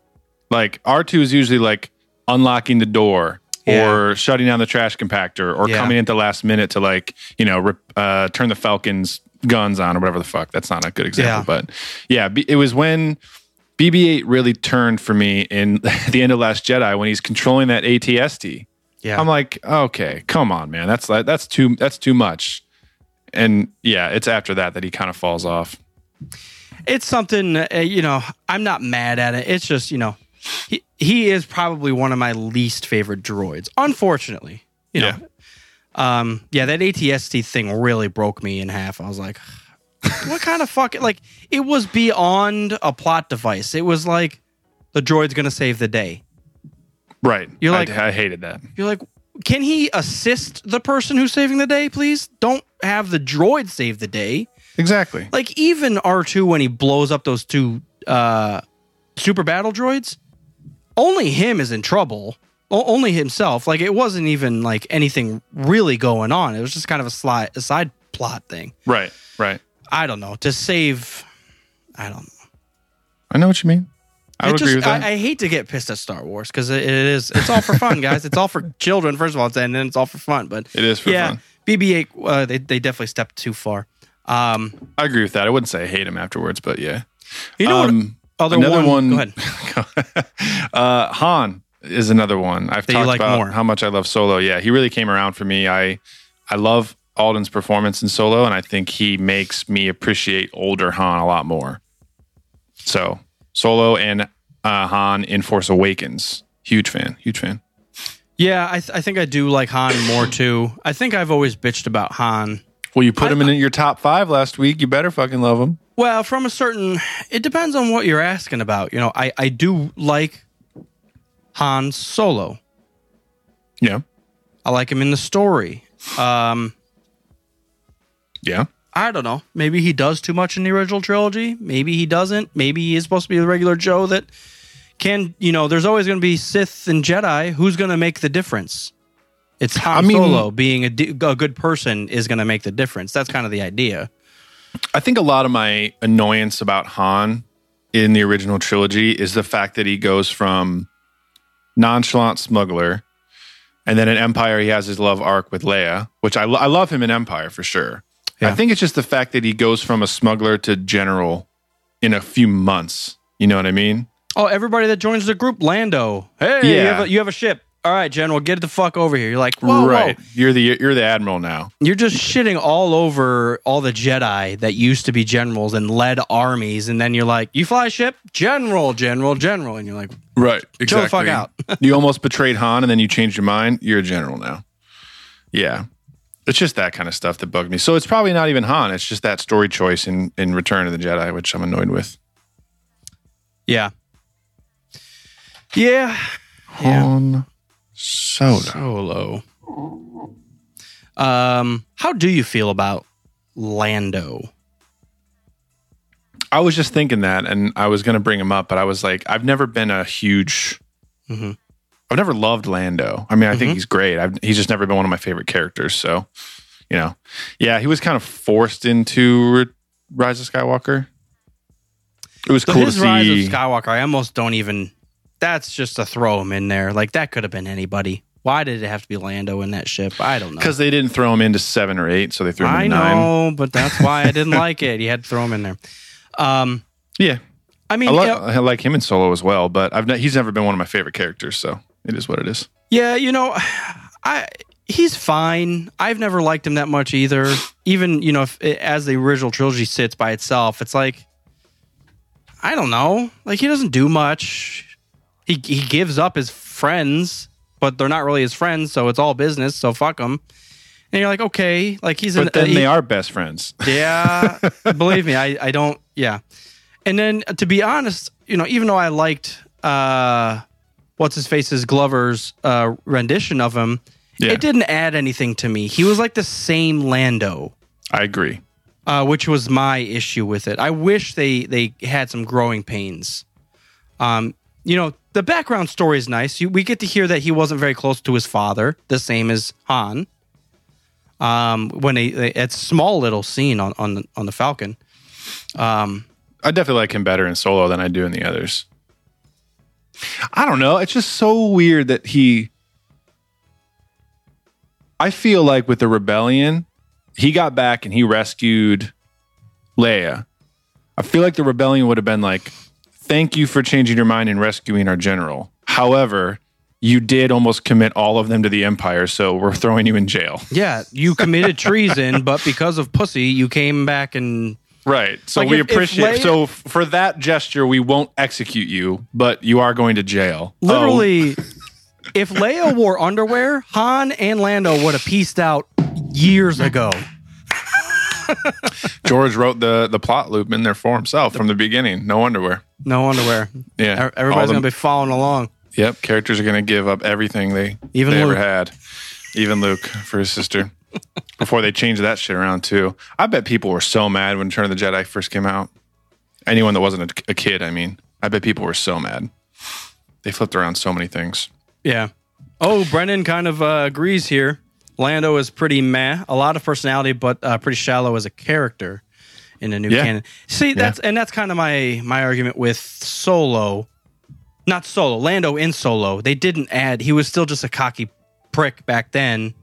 Like R2 is usually like unlocking the door Yeah. or shutting down the trash compactor or Yeah. coming at the last minute to like, you know, rip, uh, turn the Falcon's guns on or whatever the fuck. That's not a good example, Yeah. but yeah, it was when BB-8 really turned for me in [laughs] the end of Last Jedi when he's controlling that ATST. Yeah. I'm like, okay, come on, man. That's like that's too that's too much. And yeah, it's after that that he kind of falls off. It's something uh, you know i'm not mad at it. It's just you know he, he is probably one of my least favorite droids unfortunately you know. Um yeah that atst thing really broke me in half. I was like [sighs] what kind of fucking like it was beyond a plot device. It was like the droid's gonna save the day. Right. You're I- like- I, hated that. you're like can he assist the person who's saving the day please? Don't have the droid save the day Exactly. like even R2 when he blows up those two uh super battle droids, only him is in trouble. O- only himself. Like it wasn't even like anything really going on. It was just kind of a slide a side plot thing. Right. Right. I don't know. To save I don't know. I know what you mean. I would just, agree with that. I, I hate to get pissed at Star Wars because it, it is it's all for fun, guys. It's all for children, first of all, and then it's all for fun. But It is for yeah, fun. BB-8, uh, they they definitely stepped too far. Um, I agree with that. I wouldn't say I hate him afterwards, but yeah. you know Um, what? Other another one. one- Go ahead. [laughs] uh, Han is another one. I've That talked like about more. how much I love Solo. Yeah, he really came around for me. I I love Alden's performance in Solo, and I think he makes me appreciate older Han a lot more. So Solo and uh, Han in Force Awakens, Huge fan. Huge fan. Yeah, I, th- I think I do like Han more too. I think I've always bitched about Han. Well, you put I- him in your top five last week. You better fucking love him. Well, from a certain, it depends on what you're asking about. You know, I, I do like Han Solo. Yeah. I like him in the story. Um, Yeah. I don't know. Maybe he does too much in the original trilogy. Maybe he doesn't. Maybe he is supposed to be the regular Joe that can, you know, there's always going to be Sith and Jedi. Who's going to make the difference? It's Han I mean- Solo being a, d- a good person is going to make the difference. That's kind of the idea. I think a lot of my annoyance about Han in the original trilogy is the fact that he goes from nonchalant smuggler and then in Empire he has his love arc with Leia, which I, lo- I love him in Empire for sure. Yeah. I think it's just the fact that he goes from a smuggler to general in a few months. You know what I mean? Oh, everybody that joins the group, Lando. Hey, you, have a, you have a ship. All right, General, get the fuck over here. You're like, whoa, right. whoa. You're the you're the admiral now. You're just shitting all over all the Jedi that used to be generals and led armies, and then you're like, you fly a ship, General, General, General, and you're like, Right. Chill the fuck out. [laughs] you almost betrayed Han and then you changed your mind. You're a general now. Yeah. It's just that kind of stuff that bugged me. So it's probably not even Han. It's just that story choice in, in Return of the Jedi, which I'm annoyed with. yeah, yeah, Yeah. Han Solo. Solo. Um, how do you feel about Lando? I was just thinking that and I was going to bring him up, but I was like, I've never been a huge. Mhm. I've never loved Lando. I mean, I think Mhm. he's great. I've, he's just never been one of my favorite characters. So, you know, yeah, he was kind of forced into Rise of Skywalker. It was So cool to see. rise of Skywalker, I almost don't even. That's just to throw him in there. Like that could have been anybody. Why did it have to be Lando in that ship? I don't know. Because they didn't throw him into seven or eight, so they threw him I in nine. know, but that's why I didn't like it. You had to throw him in there. Um, Yeah, I mean, I, li- you know- I like him in Solo as well, but I've ne- he's never been one of my favorite characters, so it is what it is. Yeah, you know, [sighs] I he's fine. I've never liked him that much either. Even you know, if, as the original trilogy sits by itself, it's like I don't know. Like he doesn't do much. He he gives up his friends, but they're not really his friends, so it's all business. So fuck him. And you're like, okay, like he's But an, then he- they are best friends. [laughs] Yeah, believe me, I, I don't. Yeah, and then uh, to be honest, you know, even though I liked uh, what's his face's Glover's uh, rendition of him, Yeah. it didn't add anything to me. He was like the same Lando, I agree. uh, which was my issue with it. I wish they they had some growing pains. Um, you know, the background story is nice. You, we get to hear that he wasn't very close to his father, the same as Han. Um, when they, they it's small little scene on on the, on the Falcon. Um, I definitely like him better in Solo than I do in the others. I don't know. It's just so weird that he. I feel like with the rebellion, he got back and he rescued Leia. I feel like the rebellion would have been like, "Thank you for changing your mind and rescuing our general." However, you did almost commit all of them to the Empire, so we're throwing you in jail. [laughs] yeah, you committed treason, but because of pussy, you came back and Right. So Like we if- if appreciate. Leia- so f- for that gesture, we won't execute you, but you are going to jail. Literally. If Leia wore underwear, Han and Lando would have pieced out years ago. [laughs] George wrote the the plot loop in there for himself from the beginning. No underwear. No underwear. Yeah. Everybody's gonna be following along. Yep. Characters are going to give up everything they Even they ever had. Even Luke for his sister. [laughs] Before they changed that shit around too. I bet people were so mad when Return of the Jedi first came out. Anyone that wasn't a, a kid, I mean, I bet people were so mad. They flipped around so many things. Yeah. Oh, Brennan kind of uh, agrees here. Lando is pretty meh, a lot of personality, but uh, pretty shallow as a character in the new Yeah. canon. See, that's and that's kind of my my argument with Solo, not Solo, Lando in Solo. They didn't add; he was still just a cocky prick back then,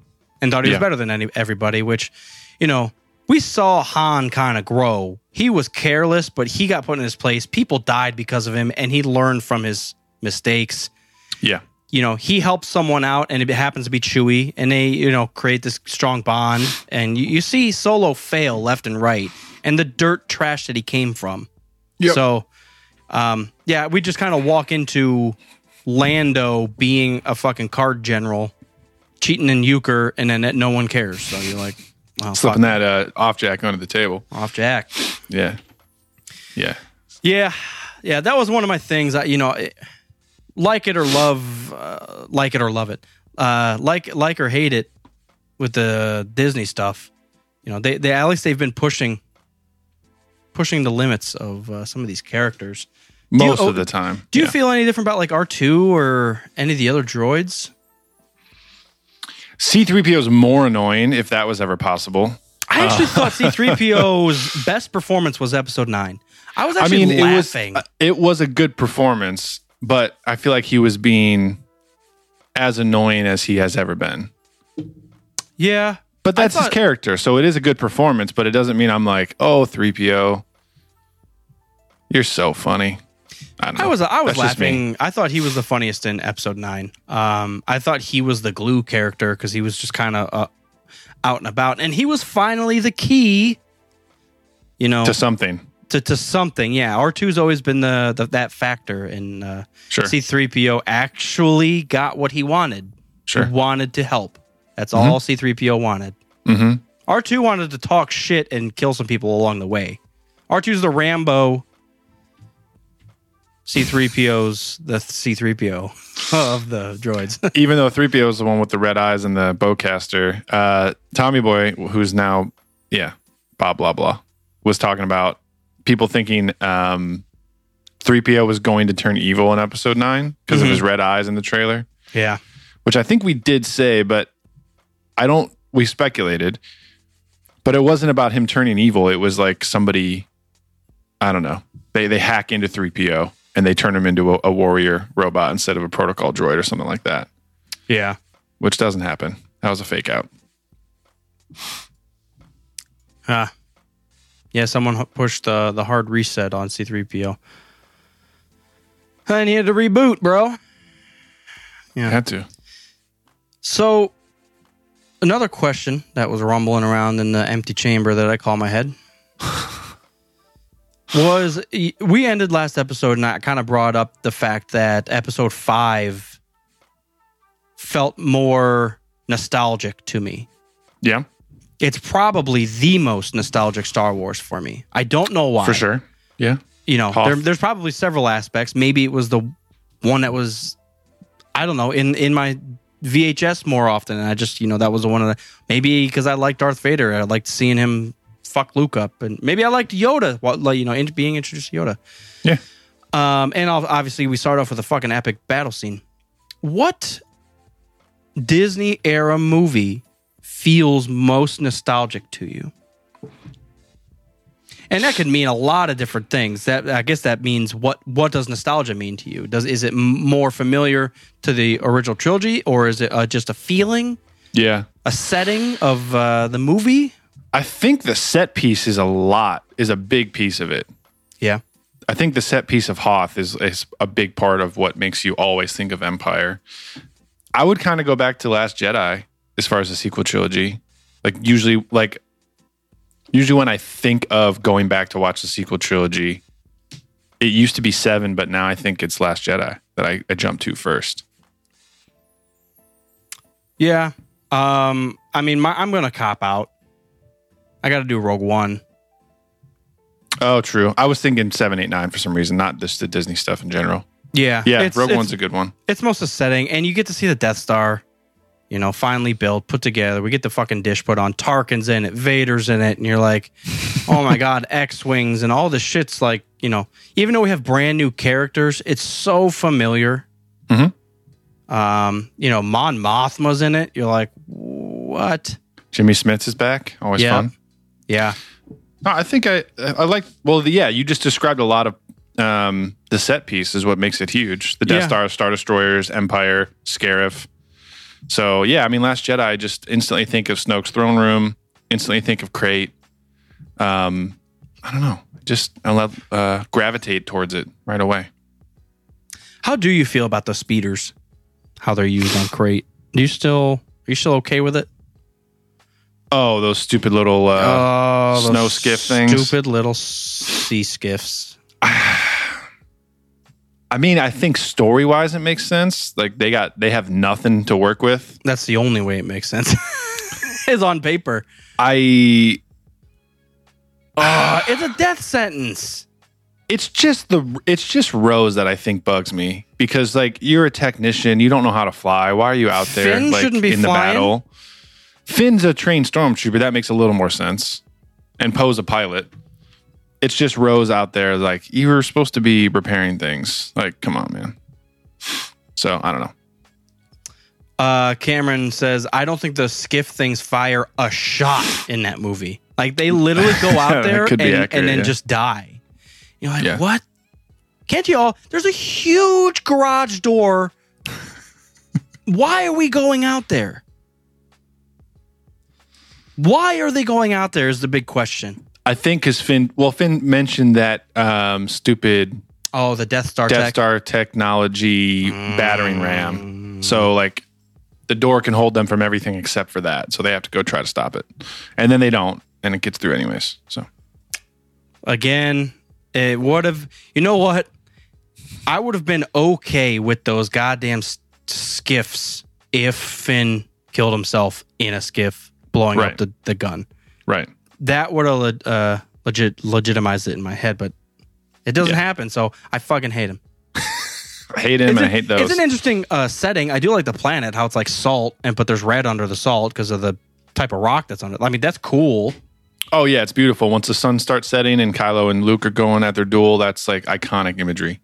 and thought he was better than any, everybody. Which, you know, we saw Han kind of grow. He was careless, but he got put in his place. People died because of him, and he learned from his mistakes Yeah. You know, he helps someone out and it happens to be Chewie and they, you know, create this strong bond. And you, you see Solo fail left and right and the dirt trash that he came from. Yep. So, um, yeah, we just kind of walk into Lando being a fucking card general, cheating in euchre, and then no one cares. So you're like, fuck, Slipping that uh, off jack under the table. off Jack. Yeah. Yeah. Yeah, yeah, that was one of my things. I, you know, it- like it or love, uh, like it or love it, uh, like like or hate it with the Disney stuff. You know, they they at least they've been pushing pushing the limits of uh, some of these characters. You- Most oh, of the time. Do you Yeah. feel any different about like R two or any of the other droids? C3PO is more annoying if that was ever possible. I actually thought [laughs] C three PO's best performance was Episode nine. I was I actually mean, laughing. it was it was a good performance, but I feel like he was being as annoying as he has ever been. yeah, But that's his character, so it is a good performance. But it doesn't mean I'm like, oh, 3PO, you're so funny. I. I was I was That's laughing. I thought he was the funniest in episode nine. Um, I thought he was the glue character because he was just kind of uh, out and about, and he was finally the key. You know, to something. To, to something. Yeah, R 2s always been the, the that factor, and uh, Sure. C three PO actually got what he wanted. Sure. He wanted to help. That's all C three PO wanted. Mm-hmm. R two wanted to talk shit and kill some people along the way. R 2s the Rambo. C three PO's the C three PO [laughs] of the droids. [laughs] Even though 3PO is the one with the red eyes and the bowcaster, uh, Tommy Boy, who's now, yeah, blah, blah, blah, was talking about people thinking um, 3PO was going to turn evil in episode nine because of his red eyes in the trailer. yeah, which I think we did say, but I don't. We speculated, but it wasn't about him turning evil. It was like somebody, I don't know. They they hack into three PO and they turn him into a, a warrior robot instead of a protocol droid or something like that, yeah. which doesn't happen. That was a fake out. Uh, yeah, someone pushed the the hard reset on C3PO. and I needed to reboot, bro. Yeah. Had to. So, another question that was rumbling around in the empty chamber that I call my head [laughs] was we ended last episode and I kind of brought up the fact that episode five felt more nostalgic to me. Yeah, It's probably the most nostalgic Star Wars for me. I don't know why. for sure. Yeah, You know, there, there's probably several aspects. Maybe it was the one that was, I don't know, in in my VHS more often, and I just, you know, that was the one of the maybe because I liked Darth Vader, I liked seeing him fuck Luke up, and maybe I liked Yoda, like you know, in, being introduced to Yoda. yeah. Um, and obviously, we start off with a fucking epic battle scene. What Disney era movie feels most nostalgic to you? And that could mean a lot of different things. That I guess that means what what does nostalgia mean to you? Does is it more familiar to the original trilogy, or is it uh, just a feeling, Yeah. a setting of uh, the movie? I think the set piece is a lot, is a big piece of it. Yeah, I think the set piece of Hoth is, is a big part of what makes you always think of Empire. I would kind of go back to Last Jedi as far as the sequel trilogy. Like usually, like usually when I think of going back to watch the sequel trilogy, it used to be seven, but now I think it's Last Jedi that I, I jump to first. yeah. Um, I mean, my, I'm gonna cop out. I got to do Rogue One. Oh, true. I was thinking seven, eight, nine for some reason, not just the Disney stuff in general. Yeah, Yeah, Rogue One's a good one. it's most setting, and you get to see the Death Star, you know, finally built, put together. We get the fucking dish put on. Tarkin's in it, Vader's in it, and you're like, oh my [laughs] god, X wings and all this shit's like, you know, even though we have brand new characters, it's so familiar. Mhm. Um, you know, Mon Mothma's in it. You're like, what? Jimmy Smits is back. Always Yeah. fun. Yeah, No, I think I I like. Well, the, yeah, you just described a lot of um, the set piece is what makes it huge. The Death Yeah. Star, Star Destroyers, Empire, Scarif. So yeah, I mean, Last Jedi. I just instantly think of Snoke's throne room. Instantly think of Crait. Um, I don't know. Just I love uh, gravitate towards it right away. How do you feel about the speeders? How they're used on Crait? Do you still are you still okay with it? Oh, those stupid little. Uh, Oh, snow skiff things. Stupid little sea skiffs. [sighs] [sighs] I mean, I think story wise, it makes sense. Like they got they have nothing to work with. That's the only way it makes sense. [laughs] is on paper. I Uh, it's a death sentence. it's just the it's just Rose that I think bugs me because like you're a technician, you don't know how to fly. Why are you out there Finn like shouldn't be in flying. the battle? Finn's a trained stormtrooper. That makes a little more sense. And Poe's a pilot. It's just Rose out there like you were supposed to be repairing things. Like, come on, man. So I don't know. Uh, Cameron says, I don't think the skiff things fire a shot in that movie. Like they literally go out [laughs] there and, accurate, and then yeah. just die. You're like, Yeah. what? Can't you all? There's a huge garage door. Why are we going out there? Why are they going out there? Is the big question. I think because Finn, well, Finn mentioned that um, stupid Oh, the Death Star Death tech. Star technology battering ram. So like the door can hold them from everything except for that. So they have to go try to stop it, and then they don't, and it gets through anyways. So again it would have you know what i would have been okay with those goddamn s- skiffs if finn killed himself in a skiff blowing up the, the gun right, that would have uh, legit legitimized it in my head but it doesn't Yeah. happen so i fucking hate him [laughs] I hate him it's, and I hate those. it's an interesting uh, setting i do like the planet how it's like salt and but there's red under the salt because of the type of rock that's on it i mean that's cool oh yeah, it's beautiful. Once the sun starts setting and Kylo and Luke are going at their duel, that's like iconic imagery.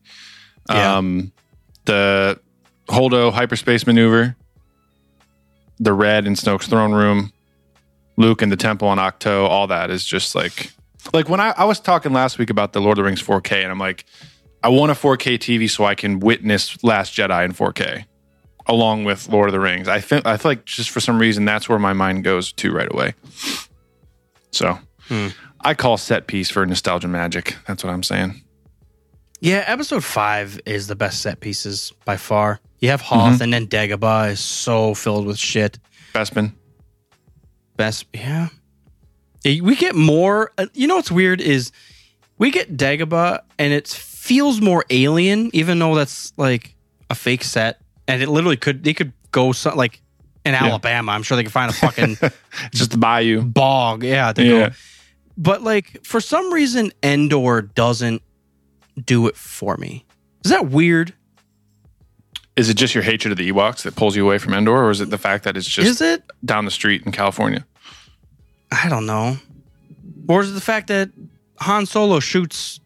Yeah. Um, the Holdo hyperspace maneuver, the red in Snoke's throne room, Luke and the temple on Ahch-To, all that is just like like when I, I was talking last week about the Lord of the Rings 4K, and I'm like, I want a 4K TV so I can witness Last Jedi in 4K along with Lord of the Rings. I think I feel like just for some reason that's where my mind goes to right away. So I call set piece for nostalgia magic. That's what I'm saying. Yeah, episode five is the best set pieces by far. You have Hoth Mm-hmm. and then Dagobah is so filled with shit. Bespin. Best, yeah. We get more. uh, You know what's weird is we get Dagobah and it feels more alien, even though that's like a fake set. And it literally could they could go some, like in Alabama. I'm sure they could find a fucking [laughs] just the bayou. bog. Yeah, Yeah. go. But like for some reason, Endor doesn't do it for me. Is that weird? Is it just your hatred of the Ewoks that pulls you away from Endor, or is it the fact that it's just is it? down the street in California? I don't know. Or is it the fact that Han Solo shoots,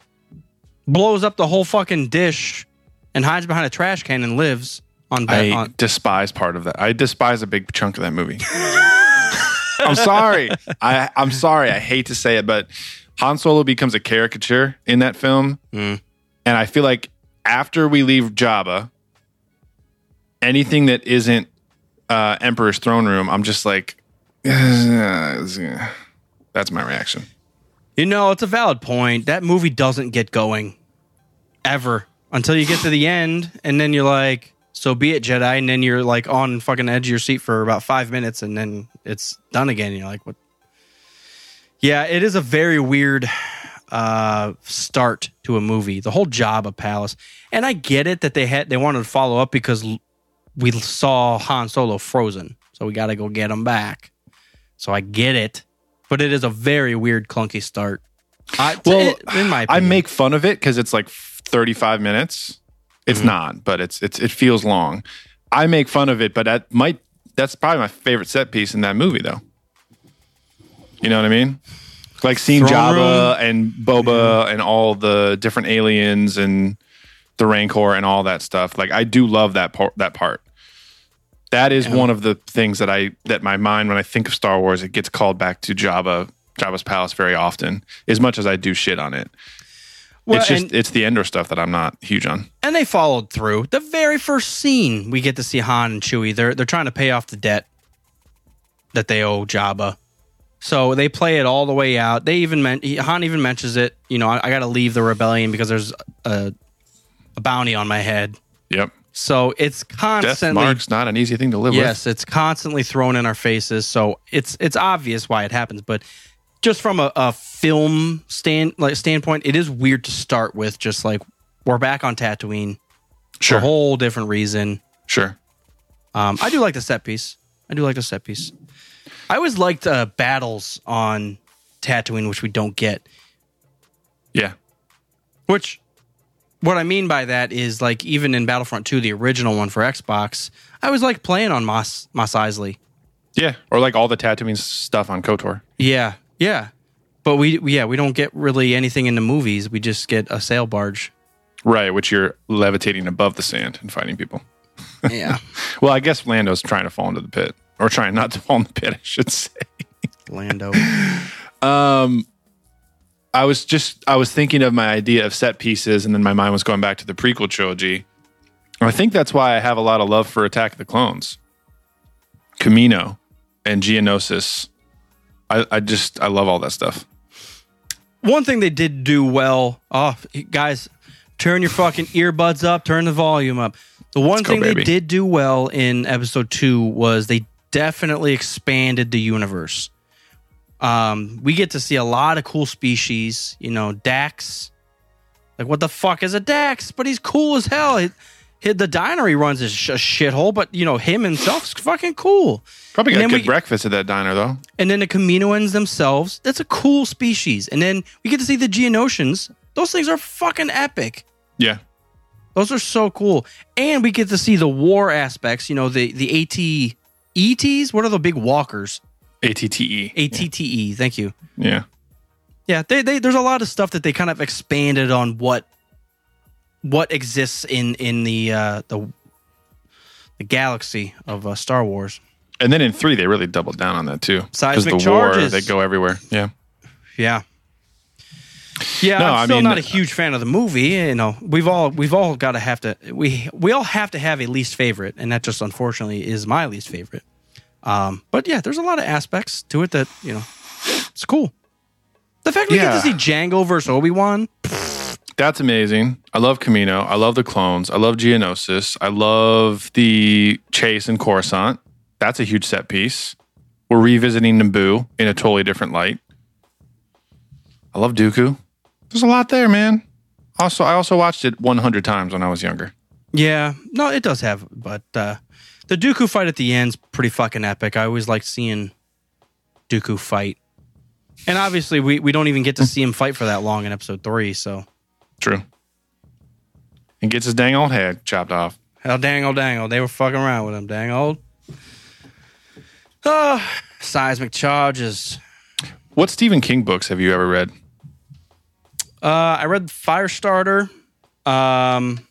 blows up the whole fucking dish, and hides behind a trash can and lives on I? On, despise part of that. I despise a big chunk of that movie. [laughs] I'm sorry. I, I'm sorry. I hate to say it, but Han Solo becomes a caricature in that film. Mm. And I feel like after we leave Jabba, anything that isn't uh, Emperor's throne room, I'm just like, [sighs] that's my reaction. you know, it's a valid point. That movie doesn't get going ever until you get to the end, and then you're like, "So be it, Jedi," and then you're like on fucking edge of your seat for about five minutes, and then it's done again. And you're like, "What?" Yeah, it is a very weird uh, start to a movie. The whole Jabba Palace, and I get it that they had they wanted to follow up because we saw Han Solo frozen, so we got to go get him back. So I get it, but it is a very weird, clunky start. I, Well, it- in my I make fun of it because it's like 35 minutes. It's Mm-hmm. not, but it's it's it feels long. I make fun of it, but that might that's probably my favorite set piece in that movie, though. You know what I mean? Like seeing Throne Jabba and Boba and all the different aliens and the Rancor and all that stuff. Like I do love that part. That part. That is one of the things that I that my mind when I think of Star Wars, it gets called back to Jabba, Jabba's palace very often. As much as I do shit on it, Well, it's just and, it's the Endor stuff that I'm not huge on. and they followed through. The very first scene, we get to see Han and Chewie. They're they're trying to pay off the debt that they owe Jabba. So they play it all the way out. They even men- he- Han even mentions it. You know, I, I got to leave the rebellion because there's a, a bounty on my head. Yep. So it's constantly Death mark's not an easy thing to live with. yes, it's constantly thrown in our faces. So it's it's obvious why it happens, but just from a, a film stand like standpoint, it is weird to start with. Just like we're back on Tatooine, for a whole different reason. Sure. Um, I do like the set piece. I do like the set piece. I always liked uh, battles on Tatooine, which we don't get. Yeah. Which, what I mean by that is like even in Battlefront 2, the original one for Xbox, I was like playing on Moss Mos Eisley. Yeah. Or like all the Tatooine stuff on KOTOR. Yeah, yeah. But we, yeah, we don't get really anything in the movies. We just get a sail barge. Right. Which you're levitating above the sand and fighting people. Yeah, [laughs] Well, I guess Lando's trying to fall into the pit. Or trying not to fall in the pit, I should say. Lando. [laughs] Um, I was just I was thinking of my idea of set pieces, and then my mind was going back to the prequel trilogy. I think that's why I have a lot of love for Attack of the Clones, Kamino, and Geonosis. I, I just I love all that stuff. One thing they did do well. Oh, guys, turn your fucking earbuds up. Turn the volume up. The one Let's go, thing they did do well in episode two was they definitely expanded the universe. Um, we get to see a lot of cool species. You know, Dax. Like, what the fuck is a Dax? But he's cool as hell. He, he- the diner he runs is a shithole, but you know him himself's fucking cool. Probably got then good we- breakfast at that diner though. And then the Kaminoans themselves, that's a cool species. And then we get to see the Geonosians. Those things are fucking epic. Yeah, Those are so cool. And we get to see the war aspects, you know, the the AT ETs, what are the big walkers? ATTE. ATTE, E, thank you. Yeah, Yeah, they, they there's a lot of stuff that they kind of expanded on what what exists in in the uh the the galaxy of uh, Star Wars. and then in three they really doubled down on that too. Seismic the war, charges. they go everywhere. Yeah, Yeah. Yeah, No, I'm I still mean- not a huge fan of the movie. You know, we've all we've all got to have to we we all have to have a least favorite, and that just unfortunately is my least favorite. Um, but yeah, there's a lot of aspects to it that you know, it's cool. The fact we get to see Jango versus Obi Wan, that's amazing. I love Kamino. I love the clones. I love Geonosis. I love the chase in Coruscant. That's a huge set piece. We're revisiting Naboo in a totally different light. I love Dooku. There's a lot there, man. Also, I also watched it 100 times when I was younger. yeah, no, it does have, but uh, the Dooku fight at the end's pretty fucking epic. I always like seeing Dooku fight, and obviously we we don't even get to see him fight for that long in Episode Three, so. True. And gets his dang old head chopped off. Hell, dang old, dang old. They were fucking around with him. Dang old. Oh, seismic charges. What Stephen King books have you ever read? Uh, I read Firestarter, um,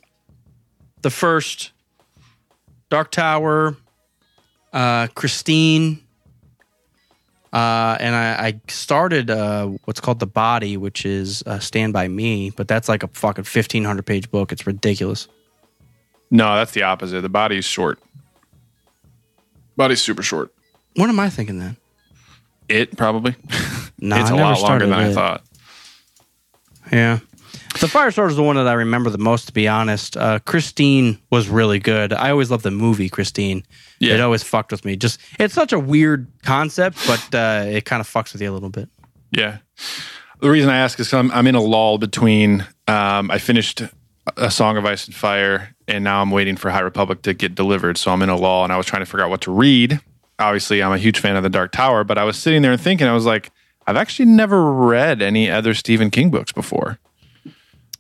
the first, Dark Tower, uh, Christine, uh, and I, I started uh, what's called The Body, which is uh, Stand By Me, but that's like a fucking 1,500 page book. It's ridiculous. No, that's the opposite. The body's short. Body's super short. What am I thinking then? It probably. [laughs] No, it's I a lot longer than I thought. Yeah. The Firestarter is the one that I remember the most, to be honest. Uh, Christine was really good. I always loved the movie Christine. Yeah. It always fucked with me. Just it's such a weird concept, but uh, it kind of fucks with you a little bit. Yeah. The reason I ask is I'm, I'm in a lull between. Um, I finished a Song of Ice and Fire, and now I'm waiting for High Republic to get delivered. So I'm in a lull, and I was trying to figure out what to read. Obviously, I'm a huge fan of The Dark Tower, but I was sitting there and thinking, I was like, I've actually never read any other Stephen King books before.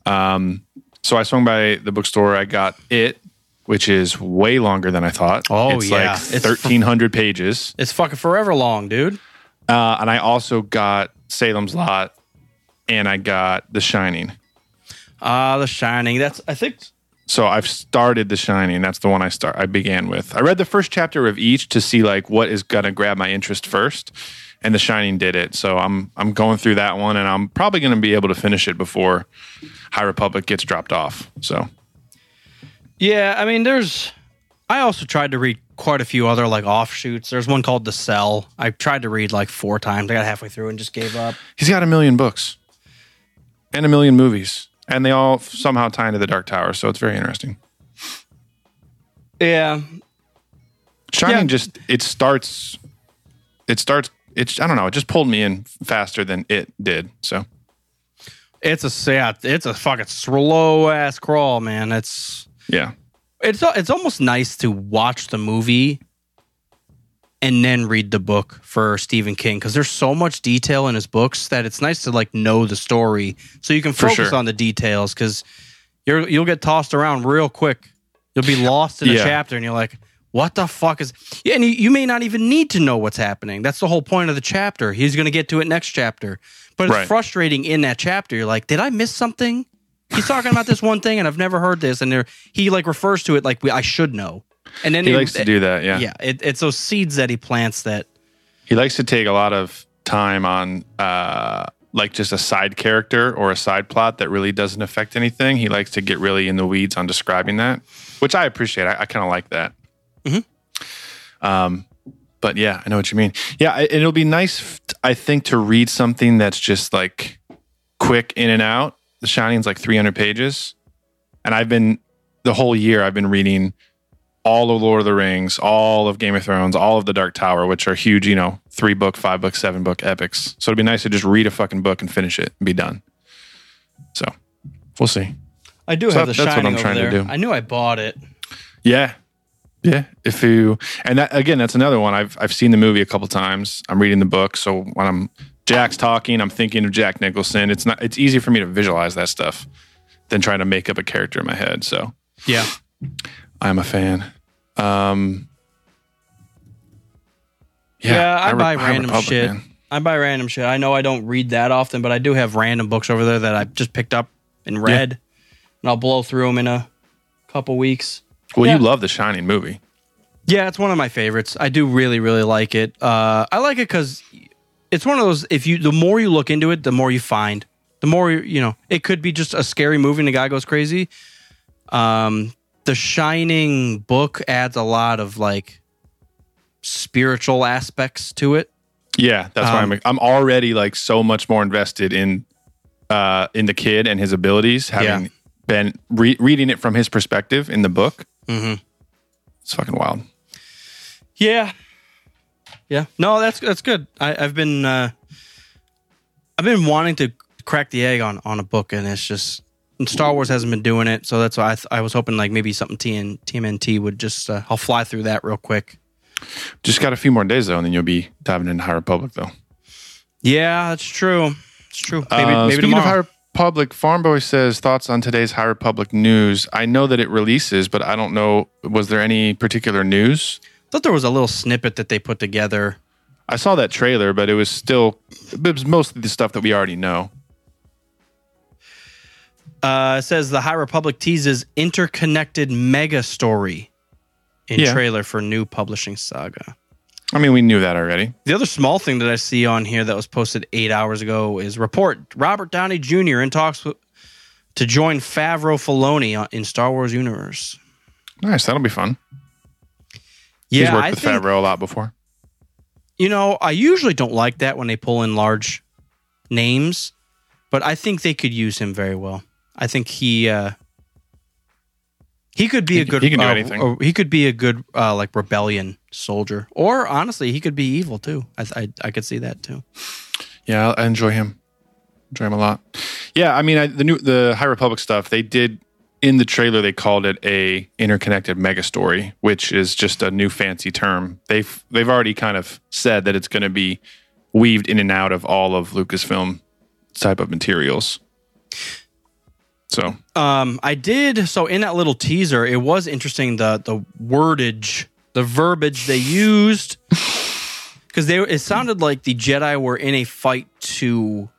Um, so I swung by the bookstore. I got It, which is way longer than I thought. Oh, it's yeah. like It's- 1,300 pages. It's fucking forever long, dude. Uh, and I also got Salem's Lot, and I got The Shining. Ah, The Shining. That's I think. So I've started The Shining. That's the one I start. I began with. I read the first chapter of each to see like what is gonna grab my interest first, and The Shining did it. So I'm I'm going through that one, and I'm probably gonna be able to finish it before High Republic gets dropped off. So Yeah, I mean, there's. I also tried to read quite a few other like offshoots. There's one called The Cell. I tried to read like four times. I got halfway through and just gave up. he's got a million books and a million movies, and they all somehow tie into the Dark Tower. So it's very interesting. Yeah, Shining Yeah. just it starts it starts it's I don't know, it just pulled me in faster than it did. So it's a yeah, it's a fucking slow ass crawl, man. It's yeah. it's it's almost nice to watch the movie and then read the book for Stephen King because there's so much detail in his books that it's nice to like know the story so you can focus sure. on the details because you're you'll get tossed around real quick. You'll be lost in a Yeah. chapter and you're like, what the fuck is? Yeah, and you, you may not even need to know what's happening. That's the whole point of the chapter. He's going to get to it next chapter, but it's Right. frustrating in that chapter. You're like, did I miss something? He's talking about this one thing and I've never heard this, and there he like refers to it like we, I should know. And then He likes to do that. Yeah. yeah, it, it's those seeds that he plants that. He likes to take a lot of time on uh, like just a side character or a side plot that really doesn't affect anything. He likes to get really in the weeds on describing that, which I appreciate. I, I kind of like that. Um, but yeah, I know what you mean. Yeah, I- it'll be nice, I think, to read something that's just like quick in and out. The Shining's like 300 pages, and I've been the whole year I've been reading all of Lord of the Rings, all of Game of Thrones, all of the Dark Tower, which are huge, you know, three book, five book, seven book epics. So it'd be nice to just read a fucking book and finish it and be done. So we'll see. I do So have the that's what shining I'm over trying to there. do. I knew I bought it. Yeah. Yeah. If you and that again, that's another one. I've I've seen the movie a couple times. I'm reading the book. So when I'm Jack's talking, I'm thinking of Jack Nicholson. It's not it's easy for me to visualize that stuff than trying to make up a character in my head. So Yeah, I'm a fan. Um yeah. I, High Re- buy High random Republic, shit. man. I buy random shit. I know I don't read that often, but I do have random books over there that I've just picked up and read, and I'll blow through them in a couple weeks. Well, Yeah. you love the Shining movie. Yeah, it's one of my favorites. I do really, really like it. Uh, I like it because it's one of those. If you, the more you look into it, the more you find. The more you, you know, it could be just a scary movie and the guy goes crazy. Um, the Shining book adds a lot of like spiritual aspects to it. Yeah, that's why Um, I'm I'm already like so much more invested in uh in the kid and his abilities having Yeah. been re- reading it from his perspective in the book. Mhm. It's fucking wild. Yeah, yeah. No, that's that's good. I, I've been uh, I've been wanting to crack the egg on on a book, and it's just and Star Wars hasn't been doing it. So that's why I, th- I was hoping like maybe something TN, TMNT would just uh, I'll fly through that real quick. Just got a few more days though, and then you'll be diving into High Republic though. Yeah, that's true. It's true. Maybe Uh, maybe speaking tomorrow. of High Republic, Farm Boy says thoughts on today's High Republic news. I know that it releases, but I don't know. Was there any particular news? thought there was a little snippet that they put together. I saw that trailer, but it was still it was mostly the stuff that we already know. Uh, it says the High Republic teases interconnected mega story in Yeah. trailer for new publishing saga. I mean, we knew that already. The other small thing that I see on here that was posted eight hours ago is report Robert Downey Jr. in talks with, to join Favreau Filoni in Star Wars universe. Nice, that'll be fun. Yeah, He's worked I with think, Favreau a lot before. you know I usually don't like that when they pull in large names, but I think they could use him very well. I think he uh, he could be He a good he can do uh, anything. uh, he could be a good uh, like rebellion soldier, or honestly, he could be evil too. I I, I could see that too. Yeah, I enjoy him. Enjoy him a lot. Yeah, I mean, I, the new the High Republic stuff they did in the trailer. They called it a interconnected mega story, which is just a new fancy term. They've they've already kind of said that it's going to be weaved in and out of all of Lucasfilm type of materials. So Um, I did so in that little teaser. It was interesting the the wordage, the verbiage they used, because they it sounded like the Jedi were in a fight to.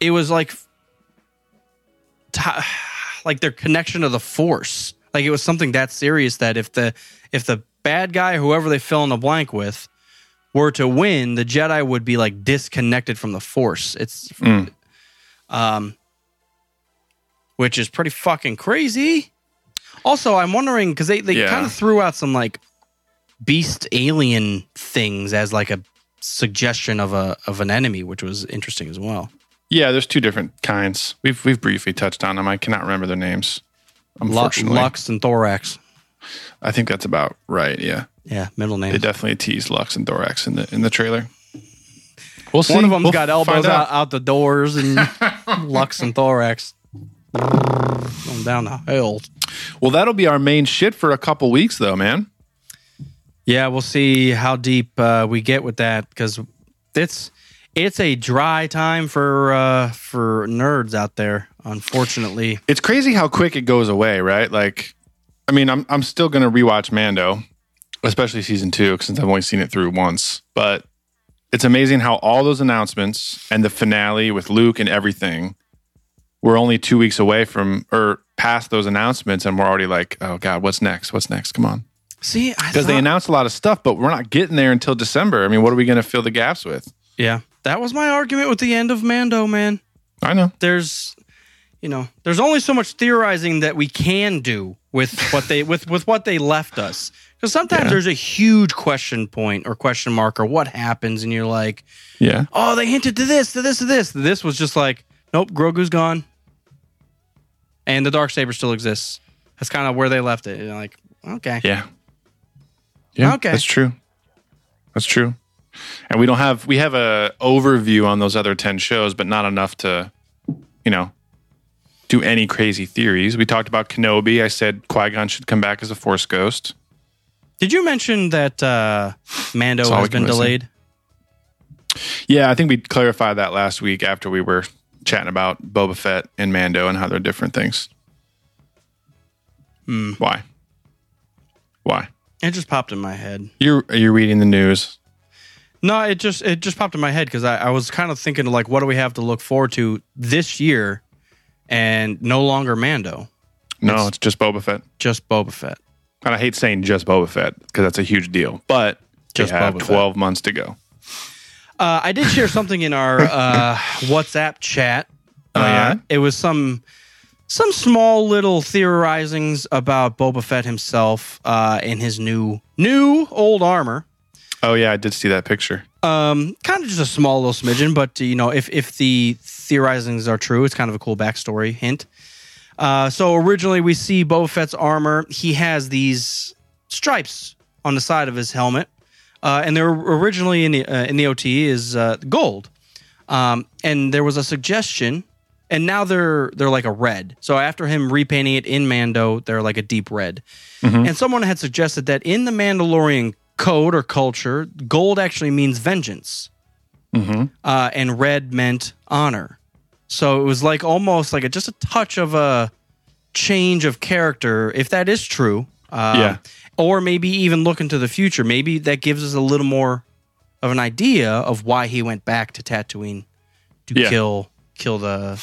It was like, like their connection to the Force. Like it was something that serious that if the if the bad guy, whoever they fill in the blank with, were to win, the Jedi would be like disconnected from the Force. It's um, which is pretty fucking crazy. Also, I'm wondering because they, they Yeah. kind of threw out some like beast alien things as like a suggestion of a of an enemy, which was interesting as well. yeah, there's two different kinds. We've we've briefly touched on them. I cannot remember their names. Lu- Unfortunately, Lux and Thorax. I think that's about right. Yeah. Yeah, middle name. They definitely teased Lux and Thorax in the in the trailer. We'll see. One of them's We'll got elbows find out. out the doors and [laughs] Lux and Thorax. Going down the hill. Well, that'll be our main shit for a couple weeks, though, man. Yeah, we'll see how deep uh, we get with that because it's it's a dry time for uh, for nerds out there. Unfortunately, It's crazy how quick it goes away, right? Like, I mean, I'm I'm still gonna rewatch Mando, especially season two, since I've only seen it through once. But it's amazing how all those announcements and the finale with Luke and everything, we're only two weeks away from or past those announcements, and we're already like, oh god, what's next? What's next? Come on, see, because they announced a lot of stuff, but we're not getting there until December. I mean, what are we gonna fill the gaps with? yeah, that was my argument with the end of Mando. Man, I know. there's you know there's only so much theorizing that we can do with what they with with what they left us because sometimes Yeah. there's a huge question point or question mark or what happens and you're like Yeah. oh they hinted to this to this to this this was just like nope grogu's gone and the dark saber still exists that's kind of where they left it You're like okay Yeah. Yeah. Okay. That's true. That's true. And we don't have we have a overview on those other 10 shows, but not enough to, you know, do any crazy theories. We talked about Kenobi. I said Qui-Gon should come back as a force ghost. did you mention that uh mando has been delayed Yeah, I think we clarified that last week after we were chatting about Boba Fett and Mando and how they're different things. Hmm. Why? Why? it just popped in my head You're you're reading the news. No, it just it just popped in my head because I, I was kind of thinking like, what do we have to look forward to this year, and no longer Mando, No, it's just Boba Fett. just Boba Fett. And I hate saying just Boba Fett because that's a huge deal. But Just have Boba Fett. 12 months to go. Uh, I did share something in our [laughs] uh, WhatsApp chat. Oh, yeah? Uh, it was some some small little theorizings about Boba Fett himself uh, and his new new old armor. Oh, yeah, I did see that picture. Um, kind of just a small little smidgen, but you know, if if the theorizings are true, it's kind of a cool backstory hint. Uh, so originally, we see Boba Fett's armor. He has these stripes on the side of his helmet, uh, and they're originally in the uh, in the OT is uh, gold. Um, and there was a suggestion, and now they're they're like a red. So after him repainting it in Mando, they're like a deep red. And someone had suggested that in the Mandalorian code or culture, gold actually means vengeance, uh, and red meant honor. So it was like almost like a, just a touch of a change of character, if that is true. Uh, Yeah. Or maybe even look into the future. Maybe that gives us a little more of an idea of why he went back to Tatooine to Yeah. kill kill the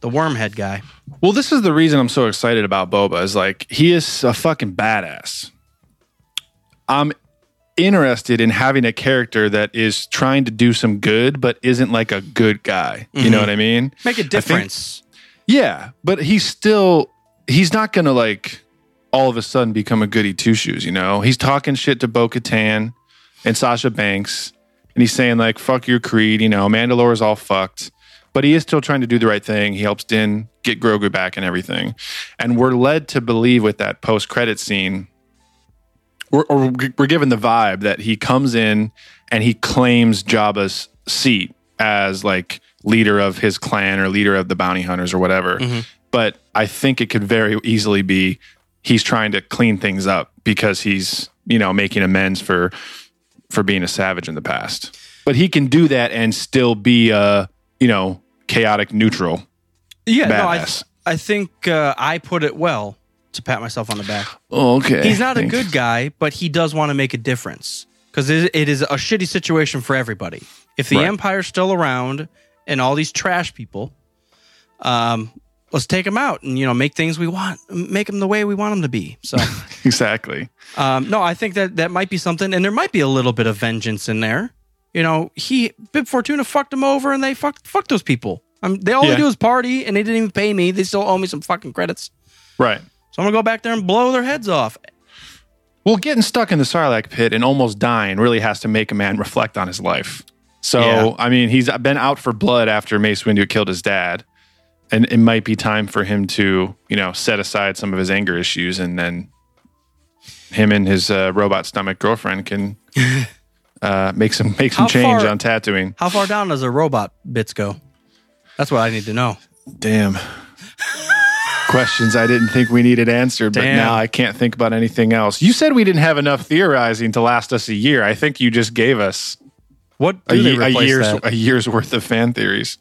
the wormhead guy. Well, this is the reason I'm so excited about Boba is like he is a fucking badass. I'm interested in having a character that is trying to do some good but isn't like a good guy. You know mm-hmm. what I mean? Make a think- difference. Yeah, but he's still he's not gonna like all of a sudden become a goody two shoes, you know? He's talking shit to Bo Katan and Sasha Banks, and he's saying like fuck your creed, you know, Mandalore's all fucked. But he is still trying to do the right thing. He helps Din get Grogu back and everything. And we're led to believe with that post credit scene, we're, or we're given the vibe that he comes in and he claims Jabba's seat as like leader of his clan or leader of the bounty hunters or whatever. Mm-hmm. But I think it could very easily be he's trying to clean things up because he's you know making amends for for being a savage in the past. But he can do that and still be a you know chaotic neutral. Yeah, no, I, Badass. I think uh, I put it well to pat myself on the back. Oh, okay. He's not a good guy, but he does want to make a difference because it, it is a shitty situation for everybody. If the Right. Empire's still around and all these trash people, um, let's take them out and you know make things we want, make them the way we want them to be. So, [laughs] exactly. um, no, I think that that might be something, and there might be a little bit of vengeance in there. You know, he Bib Fortuna fucked him over, and they fucked fucked those people. Um, they all Yeah. they do is party, and they didn't even pay me. They still owe me some fucking credits. Right. So I'm gonna go back there and blow their heads off. Well, getting stuck in the Sarlacc pit and almost dying really has to make a man reflect on his life. So, Yeah. I mean, he's been out for blood after Mace Windu killed his dad. And it might be time for him to, you know, set aside some of his anger issues and then him and his uh, robot stomach girlfriend can [laughs] uh, make some make some How change far- on Tatooine. How far down does a robot bits go? That's what I need to know. Damn. questions I didn't think we needed answered, but now I can't think about anything else. You said we didn't have enough theorizing to last us a year. I think you just gave us What a, do they ye- a year's that? a year's worth of fan theories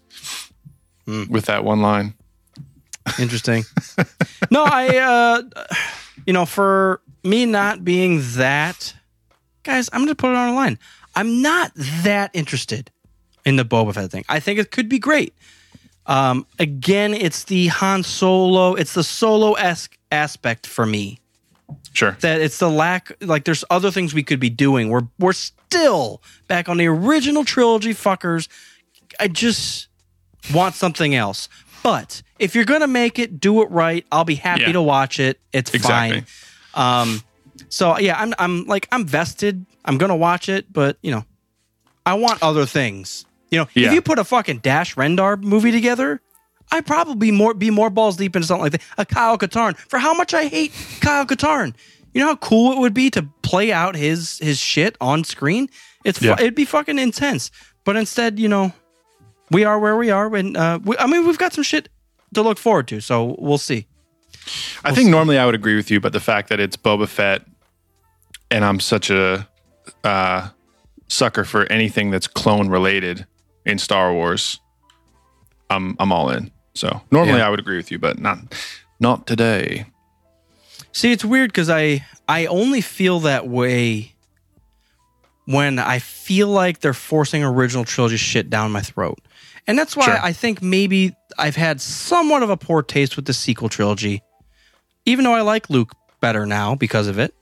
with that one line. Interesting. [laughs] no, I, uh, you know, for me not being that, guys, I'm going to put it on a line. I'm not that interested in the Boba Fett thing. I think it could be great. Um, again, it's the Han Solo, it's the solo esque aspect for me. Sure. That it's the lack, like, there's other things we could be doing. We're we're still back on the original trilogy, fuckers. I just want something else. But if you're gonna make it, do it right. I'll be happy Yeah. to watch it. It's Exactly. fine. Um, so yeah, I'm I'm like I'm vested. I'm gonna watch it, but you know, I want other things. You know, Yeah. if you put a fucking Dash Rendar movie together, I'd probably more be more balls deep into something like that. A Kyle Katarn. For how much I hate Kyle Katarn. You know how cool it would be to play out his his shit on screen. It's Yeah. it'd be fucking intense. But instead, you know, we are where we are, and uh, we, I mean, we've got some shit to look forward to. So we'll see. I think normally I would agree with you, but the fact that it's Boba Fett and I'm such a uh, sucker for anything that's clone related in Star Wars, I'm I'm all in. So normally Yeah. I would agree with you, but not not today. See, it's weird because I I only feel that way when I feel like they're forcing original trilogy shit down my throat, and that's why Sure. I think maybe I've had somewhat of a poor taste with the sequel trilogy, even though I like Luke better now because of it.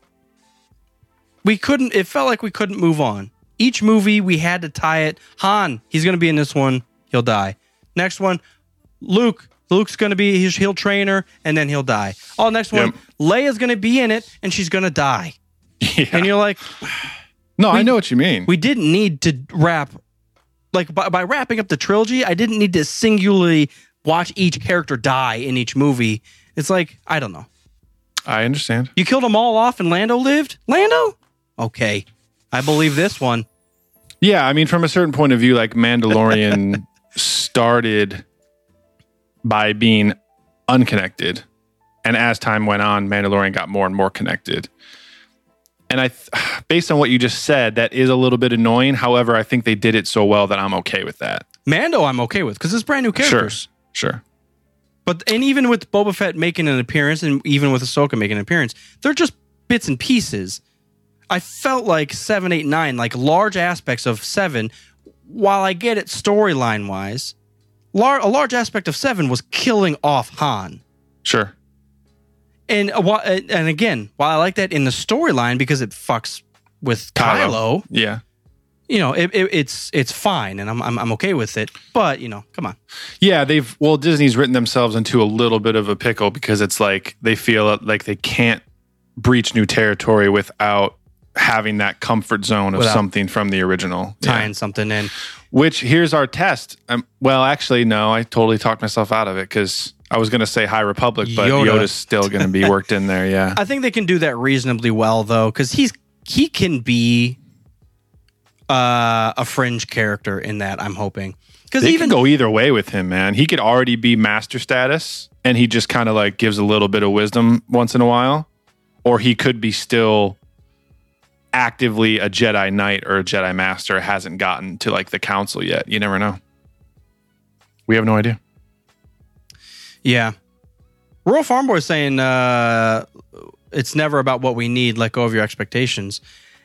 We couldn't. It felt like we couldn't move on. Each movie we had to tie it. Han, he's going to be in this one. He'll die. Next one, Luke. Luke's going to be he'll train her and then he'll die. Oh, next one, Yep. Leia's going to be in it and she's going to die. [laughs] Yeah. And you're like, no, I know what you mean. we didn't need to wrap like by, by wrapping up the trilogy. I didn't need to singularly watch each character die in each movie. It's like I don't know. I understand. You killed them all off and Lando lived. Lando, okay, I believe this one. Yeah, I mean, from a certain point of view, like Mandalorian [laughs] started by being unconnected, and as time went on, Mandalorian got more and more connected. And I, th- [sighs] based on what you just said, that is a little bit annoying. However, I think they did it so well that I'm okay with that. Mando, I'm okay with because it's brand new characters. Sure, sure. But and even with Boba Fett making an appearance, and even with Ahsoka making an appearance, they're just bits and pieces. I felt like seven, eight, nine, like large aspects of seven. While I get it storyline wise, lar- a large aspect of seven was killing off Han. Sure. And uh, uh, and again, while I like that in the storyline because it fucks with Kylo, Kylo. Yeah. you know, it, it, it's it's fine, and I'm, I'm I'm okay with it. But you know, come on, Yeah, they've well, Disney's written themselves into a little bit of a pickle because it's like they feel like they can't breach new territory without having that comfort zone of Without something from the original. Yeah. tying something in. Which here's our test. Um, well, actually, no, I totally talked myself out of it because I was going to say High Republic, but Yoda. Yoda's still going to be worked in there. Yeah, [laughs] I think they can do that reasonably well though, because he's he can be uh, a fringe character in that. I'm hoping because they even can go either way with him, man. He could already be master status, and he just kind of like gives a little bit of wisdom once in a while, or he could be still actively a Jedi Knight or a Jedi Master, hasn't gotten to like the Council yet. You never know. We have no idea. Yeah, Rural Farm Boy is saying uh, it's never about what we need. Let go of your expectations.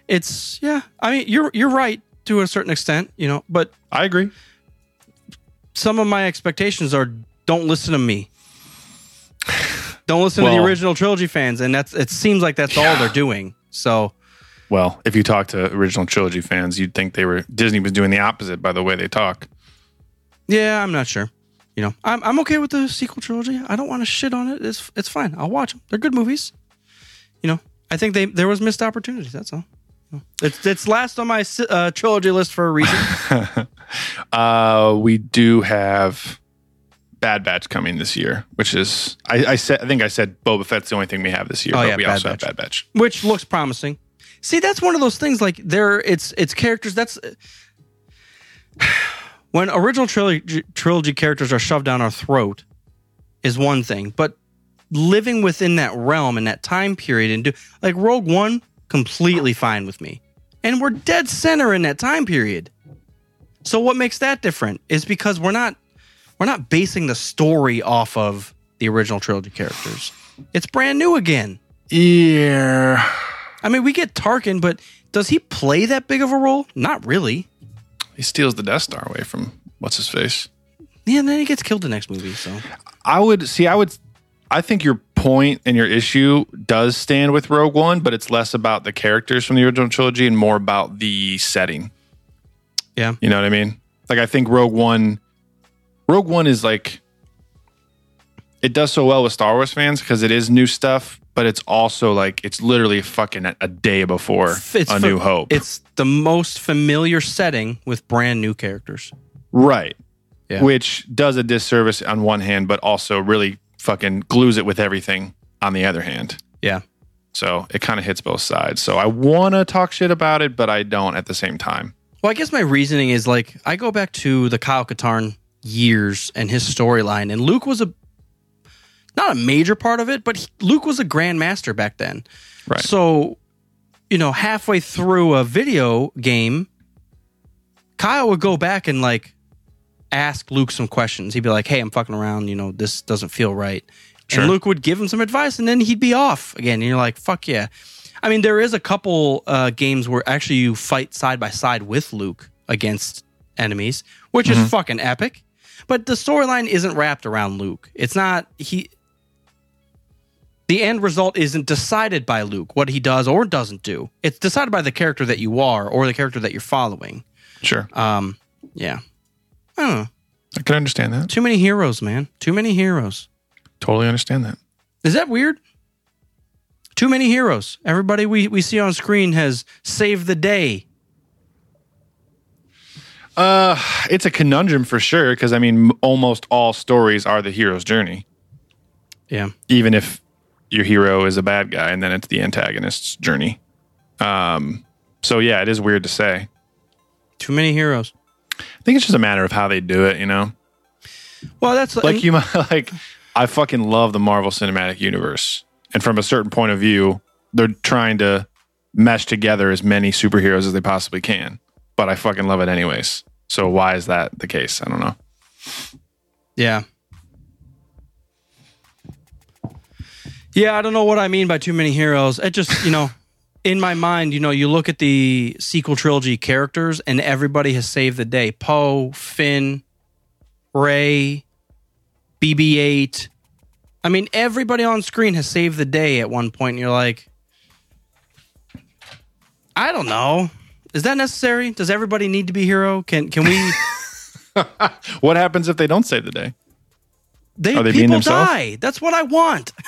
It's yeah. I mean, you're you're right to a certain extent, you know, but I agree. some of my expectations are don't listen to me. Don't listen to the original trilogy fans, and that's it. Seems like that's all they're doing. So Well, if you talk to original trilogy fans, you'd think they were Disney was doing the opposite by the way they talk. Yeah, I'm not sure. You know, I'm I'm okay with the sequel trilogy. I don't want to shit on it. It's it's fine. I'll watch them. They're good movies. You know, I think they there was missed opportunities. That's all. It's it's last on my uh, trilogy list for a reason. [laughs] Uh, we do have Bad Batch coming this year, which is I, I said I think I said Boba Fett's the only thing we have this year, Oh, but yeah, we Bad also Batch. have Bad Batch. which looks promising. See, that's one of those things. Like there, it's it's characters. That's when original trilogy trilogy characters are shoved down our throat is one thing, but living within that realm and that time period and do like Rogue One completely fine with me. And we're dead center in that time period. So what makes that different is because we're not we're not basing the story off of the original trilogy characters. It's brand new again. Yeah. I mean, we get Tarkin, but does he play that big of a role? Not really. He steals the Death Star away from what's his face. Yeah, and then he gets killed the next movie. So I would see. I would. I think your point and your issue does stand with Rogue One, but it's less about the characters from the original trilogy and more about the setting. yeah, You know what I mean? Like I think Rogue One, Rogue One is like it does so well with Star Wars fans because it is new stuff, but it's also like it's literally fucking a day before it's A fa- New Hope. It's the most familiar setting with brand new characters. right, Yeah. which does a disservice on one hand, but also really fucking glues it with everything on the other hand. Yeah, So it kind of hits both sides. So I want to talk shit about it, but I don't at the same time. Well, I guess my reasoning is like I go back to the Kyle Katarn years and his storyline, and Luke was a not a major part of it, but he, Luke was a grandmaster back then. Right. So, you know, halfway through a video game, Kyle would go back and like ask Luke some questions. He'd be like, "Hey, I'm fucking around. You know, this doesn't feel right." Sure. And Luke would give him some advice, and then he'd be off again. And you're like, "Fuck yeah!" I mean, there is a couple uh, games where actually you fight side by side with Luke against enemies, which is fucking epic. But the storyline isn't wrapped around Luke. It's not he. The end result isn't decided by Luke what he does or doesn't do. It's decided by the character that you are or the character that you're following. Sure. Um, yeah. I don't know. I can understand that. Too many heroes, man. Too many heroes. Totally understand that. Is that weird? Too many heroes. Everybody we, we see on screen has saved the day. Uh, it's a conundrum for sure because I mean, m- almost all stories are the hero's journey, Yeah. even if your hero is a bad guy, and then it's the antagonist's journey. Um, so yeah, it is weird to say. Too many heroes. I think it's just a matter of how they do it, you know. Well, that's Like you might [laughs] like, I fucking love the Marvel Cinematic Universe, and from a certain point of view, they're trying to mesh together as many superheroes as they possibly can. But I fucking love it anyways. So why is that the case? I don't know. Yeah. Yeah, I don't know what I mean by too many heroes. It just, you know, [laughs] in my mind, you know, you look at the sequel trilogy characters and everybody has saved the day. Poe, Finn, Rey, BB 8. I mean, everybody on screen has saved the day at one point. And you're like, I don't know. Is that necessary? Does everybody need to be a hero? Can can we [laughs] What happens if they don't save the day? They, Are they being people themselves? die. That's what I want. [laughs]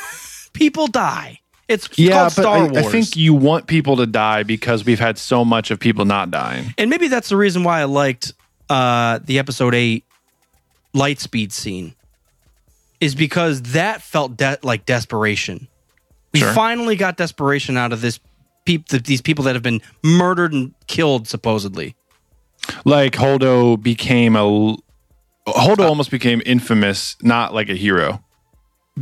people die. It's Yeah, called but Star I, Wars. I think you want people to die because we've had so much of people not dying. and maybe that's the reason why I liked uh, the episode eight light speed scene, is because that felt de- like desperation. We Sure. finally got desperation out of this. Peop- these people that have been murdered and killed supposedly. Like Holdo became a Holdo almost became infamous, not like a hero.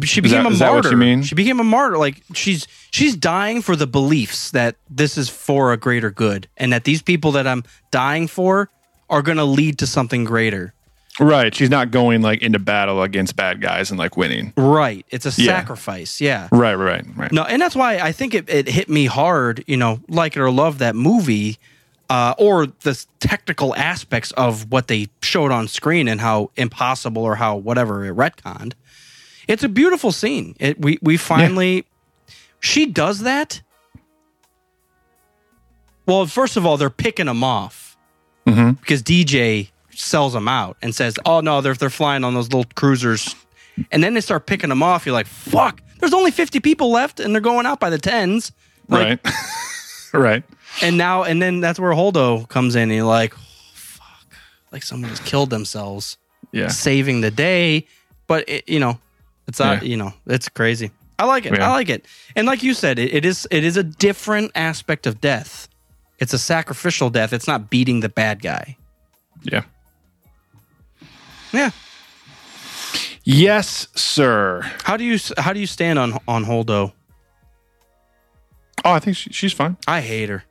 She became that- a martyr. what you mean? She became a martyr. Like she's she's dying for the beliefs that this is for a greater good, and that these people that I'm dying for are going to lead to something greater. Right. She's not going like into battle against bad guys and like winning. Right. It's a Yeah. sacrifice. Yeah. Right, right, right. No, and that's why I think it, it hit me hard. You know, like it or love that movie, uh, or the technical aspects of what they showed on screen and how impossible or how whatever it retconned. It's a beautiful scene. It we we finally she does that. Well, first of all, they're picking them off Mhm. because DJ sells them out and says, "Oh no, they're they're flying on those little cruisers," and then they start picking them off. You're like, "Fuck!" There's only 50 people left, and they're going out by the tens. Like, right. [laughs] right. and now and then that's where Holdo comes in, and you're like, oh, "Fuck!" Like someone just killed themselves, Yeah. saving the day. But it, you know, it's not. Yeah. You know, it's crazy. I like it. Yeah. I like it. And like you said, it, it is it is a different aspect of death. It's a sacrificial death. It's not beating the bad guy. Yeah. Yeah. Yes, sir. How do you how do you stand on on Holdo? Oh, I think she, she's fine. I hate her.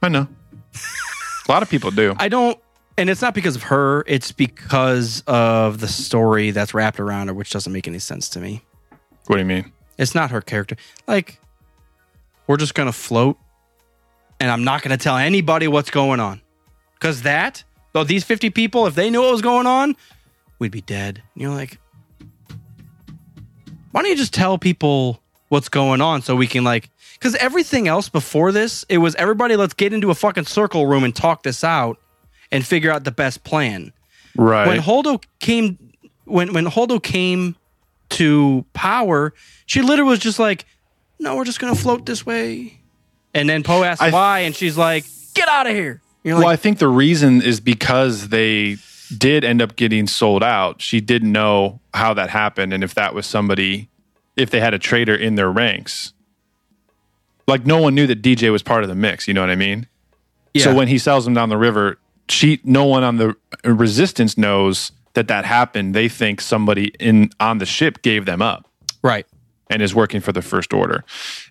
I know. [laughs] A lot of people do. I don't, and it's not because of her. It's because of the story that's wrapped around her, which doesn't make any sense to me. What do you mean? It's not her character. Like, we're just gonna float, and I'm not gonna tell anybody what's going on, because that, though, these 50 people, if they knew what was going on, we'd be dead. And you're like, why don't you just tell people what's going on so we can like because everything else before this it was everybody let's get into a fucking circle room and talk this out and figure out the best plan Right. when holdo came when when holdo came to power she literally was just like no we're just gonna float this way and then poe asked I- why and she's like get out of here you're well, I think the reason is because they did end up getting sold out. She didn't know how that happened and if that was somebody, if they had a traitor in their ranks. Like no one knew that DJ was part of the mix. You know what I mean? yeah. So when he sells them down the river, she, no one on the resistance knows that that happened. They think somebody in on the ship gave them up. right and is working for the first order.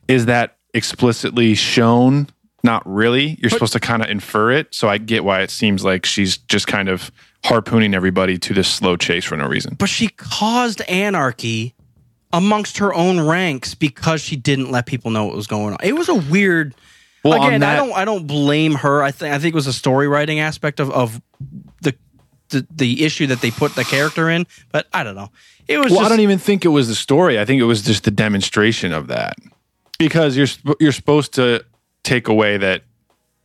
Is that explicitly shown? Not really. You're supposed to kind of infer it. So I get why it seems like she's just kind of harpooning everybody to this slow chase for no reason. but she caused anarchy amongst her own ranks because she didn't let people know what was going on. It was a weird. Well, again, I don't. I don't blame her. I think. I think it was a story writing aspect of of the the, the issue that they put the character in. But I don't know. It was. Well, just, I don't even think it was the story. I think it was just the demonstration of that. Because you're sp- you're supposed to take away that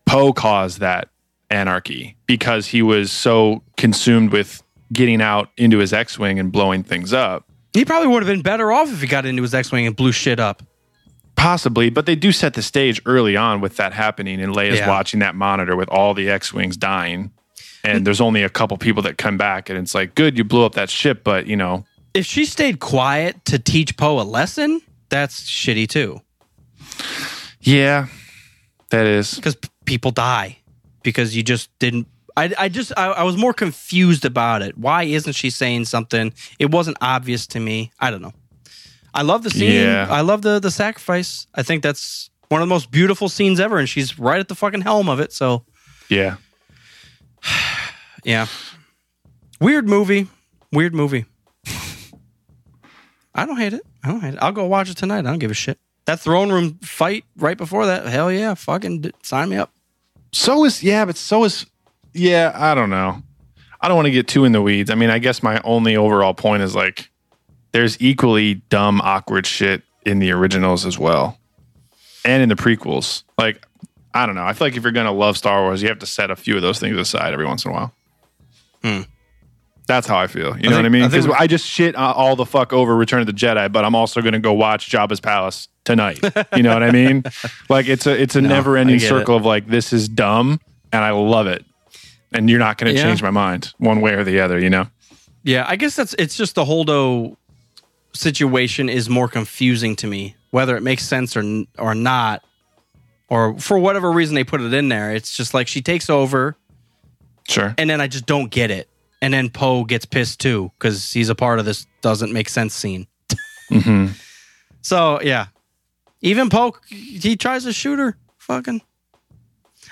Poe caused that anarchy because he was so consumed with getting out into his X-wing and blowing things up. He probably would have been better off if he got into his X-wing and blew shit up. Possibly, but they do set the stage early on with that happening, and Leia's Yeah. watching that monitor with all the X-wings dying, and there's only a couple people that come back, and it's like, good, you blew up that ship, but you know, If she stayed quiet to teach Poe a lesson, that's shitty too. yeah, that is. Because p- people die because you just didn't i, I just I, I was more confused about it. Why isn't she saying something? It wasn't obvious to me. I don't know i love the scene Yeah. i love the the sacrifice i think that's one of the most beautiful scenes ever and she's right at the fucking helm of it so yeah. [sighs] yeah weird movie weird movie i don't hate it i don't hate it i'll go watch it tonight i don't give a shit that throne room fight right before that hell yeah fucking d- sign me up So is yeah, but so is yeah. I don't know. I don't want to get too in the weeds. I mean, I guess my only overall point is like, there's equally dumb, awkward shit in the originals as well, and in the prequels. Like, I don't know. I feel like if you're gonna love Star Wars, you have to set a few of those things aside every once in a while. That's how I feel. You know what I mean? I Because we- I just shit uh, all the fuck over Return of the Jedi, but I'm also gonna go watch Jabba's palace tonight. [laughs] You know what I mean? Like it's a it's a never ending I circle of like this is dumb and I love it. And you're not gonna Yeah. change my mind one way or the other, you know? Yeah, I guess that's it's just the Holdo situation is more confusing to me, whether it makes sense or or not, or for whatever reason they put it in there. It's just like she takes over, Sure. and then I just don't get it, and then Poe gets pissed too because he's a part of this doesn't make sense scene. [laughs] Mhm. So yeah, even Poe he tries to shoot her. Fucking,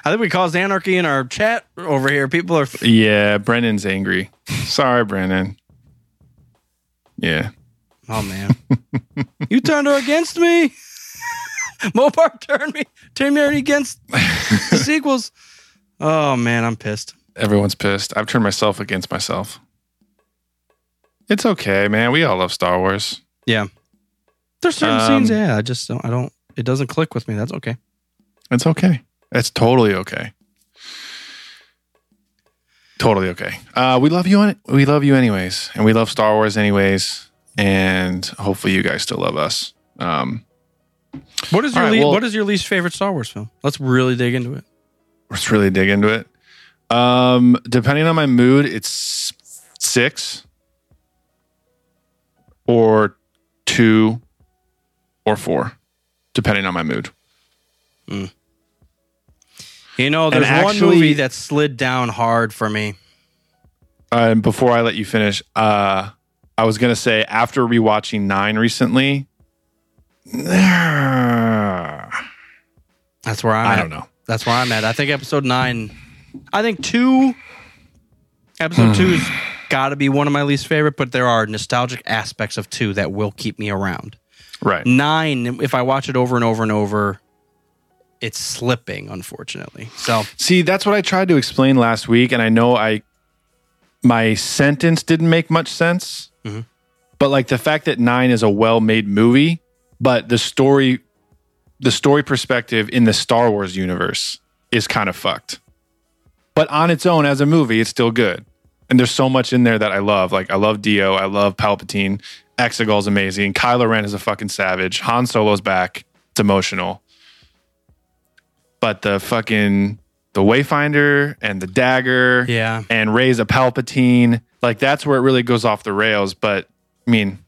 I think we caused anarchy in our chat over here. People are Yeah, Brennan's angry. Sorry, Brennan. Yeah. Oh man, you turned her against me. [laughs] Mopar turned me, turned me against the sequels. Oh man, I'm pissed. Everyone's pissed. I've turned myself against myself. It's okay, man. We all love Star Wars. Yeah, there's certain Um, scenes. Yeah, I just don't. I don't. It doesn't click with me. That's okay. It's okay. It's totally okay. Totally okay. Uh, we love you. On, we love you anyways, and we love Star Wars anyways, and hopefully you guys still love us. Um, What is your right, le- well- What is your least favorite Star Wars film? Let's really dig into it. let's really dig into it. Um, depending on my mood, it's six or two or four, depending on my mood. You know, there's one movie that slid down hard for me. Uh, and before I let you finish, uh, I was gonna say after rewatching nine recently. That's where I'm I at. don't know. That's where I'm at. I think episode nine. I think two. Episode two's [sighs] got to be one of my least favorite, but there are nostalgic aspects of two that will keep me around. Right. Nine, if I watch it over and over and over, it's slipping, unfortunately. So See, that's what I tried to explain last week, and I know I my sentence didn't make much sense. But like the fact that nine is a well-made movie, but the story, the story perspective in the Star Wars universe is kind of fucked. But on its own, as a movie, it's still good. And there's so much in there that I love. Like I love D-O, I love Palpatine. Exegol's amazing. Kylo Ren is a fucking savage. Han Solo's back. It's emotional but the fucking the Wayfinder and the dagger, Yeah. and Rey's a Palpatine, like that's where it really goes off the rails. But I mean,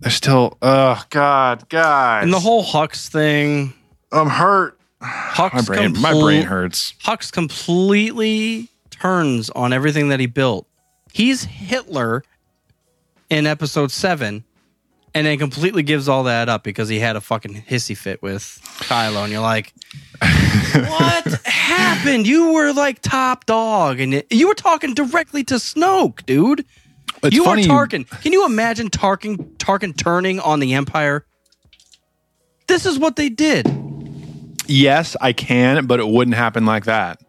there's still, oh god, guys, and the whole Hux thing, I'm hurt. Hux My brain, my brain hurts. Hux completely turns on everything that he built. He's Hitler in episode seven, and then completely gives all that up because he had a fucking hissy fit with Kylo. And you're like, [laughs] what happened? You were like top dog, and it- you were talking directly to Snoke, dude. It's you funny are Tarkin. Can you imagine Tarkin Tarkin turning on the Empire? This is what they did. Yes, I can, but it wouldn't happen like that.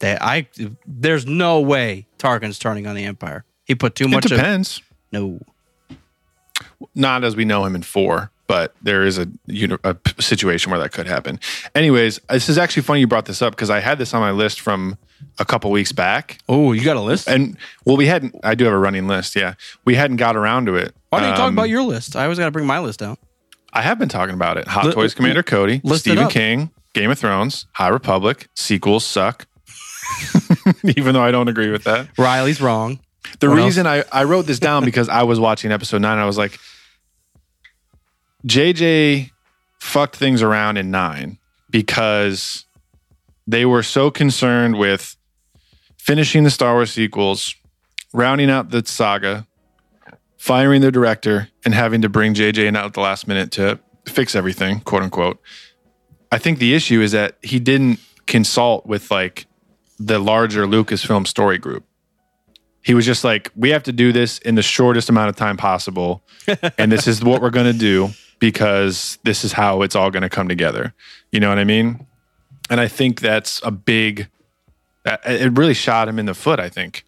That I there's no way Tarkin's turning on the Empire. He put too It much of depends. no. Not as we know him in four, but there is a, a situation where that could happen. Anyways, this is actually funny you brought this up because I had this on my list from a couple weeks back. Oh, you got a list? And well, we hadn't. I do have a running list. Yeah, we hadn't got around to it. Why don't you talk Um, about your list? I always got to bring my list out. I have been talking about it. Hot Li- Toys Commander Cody, Stephen. King, Game of Thrones, High Republic, sequels suck. [laughs] Even though I don't agree with that. Riley's wrong. The What reason I, I wrote this down because I was watching episode nine and I was like, JJ fucked things around in nine because they were so concerned with finishing the Star Wars sequels, rounding out the saga, firing the director, and having to bring JJ in out at the last minute to fix everything, quote unquote. I think the issue is that he didn't consult with like the larger Lucasfilm story group he was just like, we have to do this in the shortest amount of time possible. [laughs] and this is what we're going to do because this is how it's all going to come together. You know what I mean? And I think that's a big, Uh, it really shot him in the foot, I think.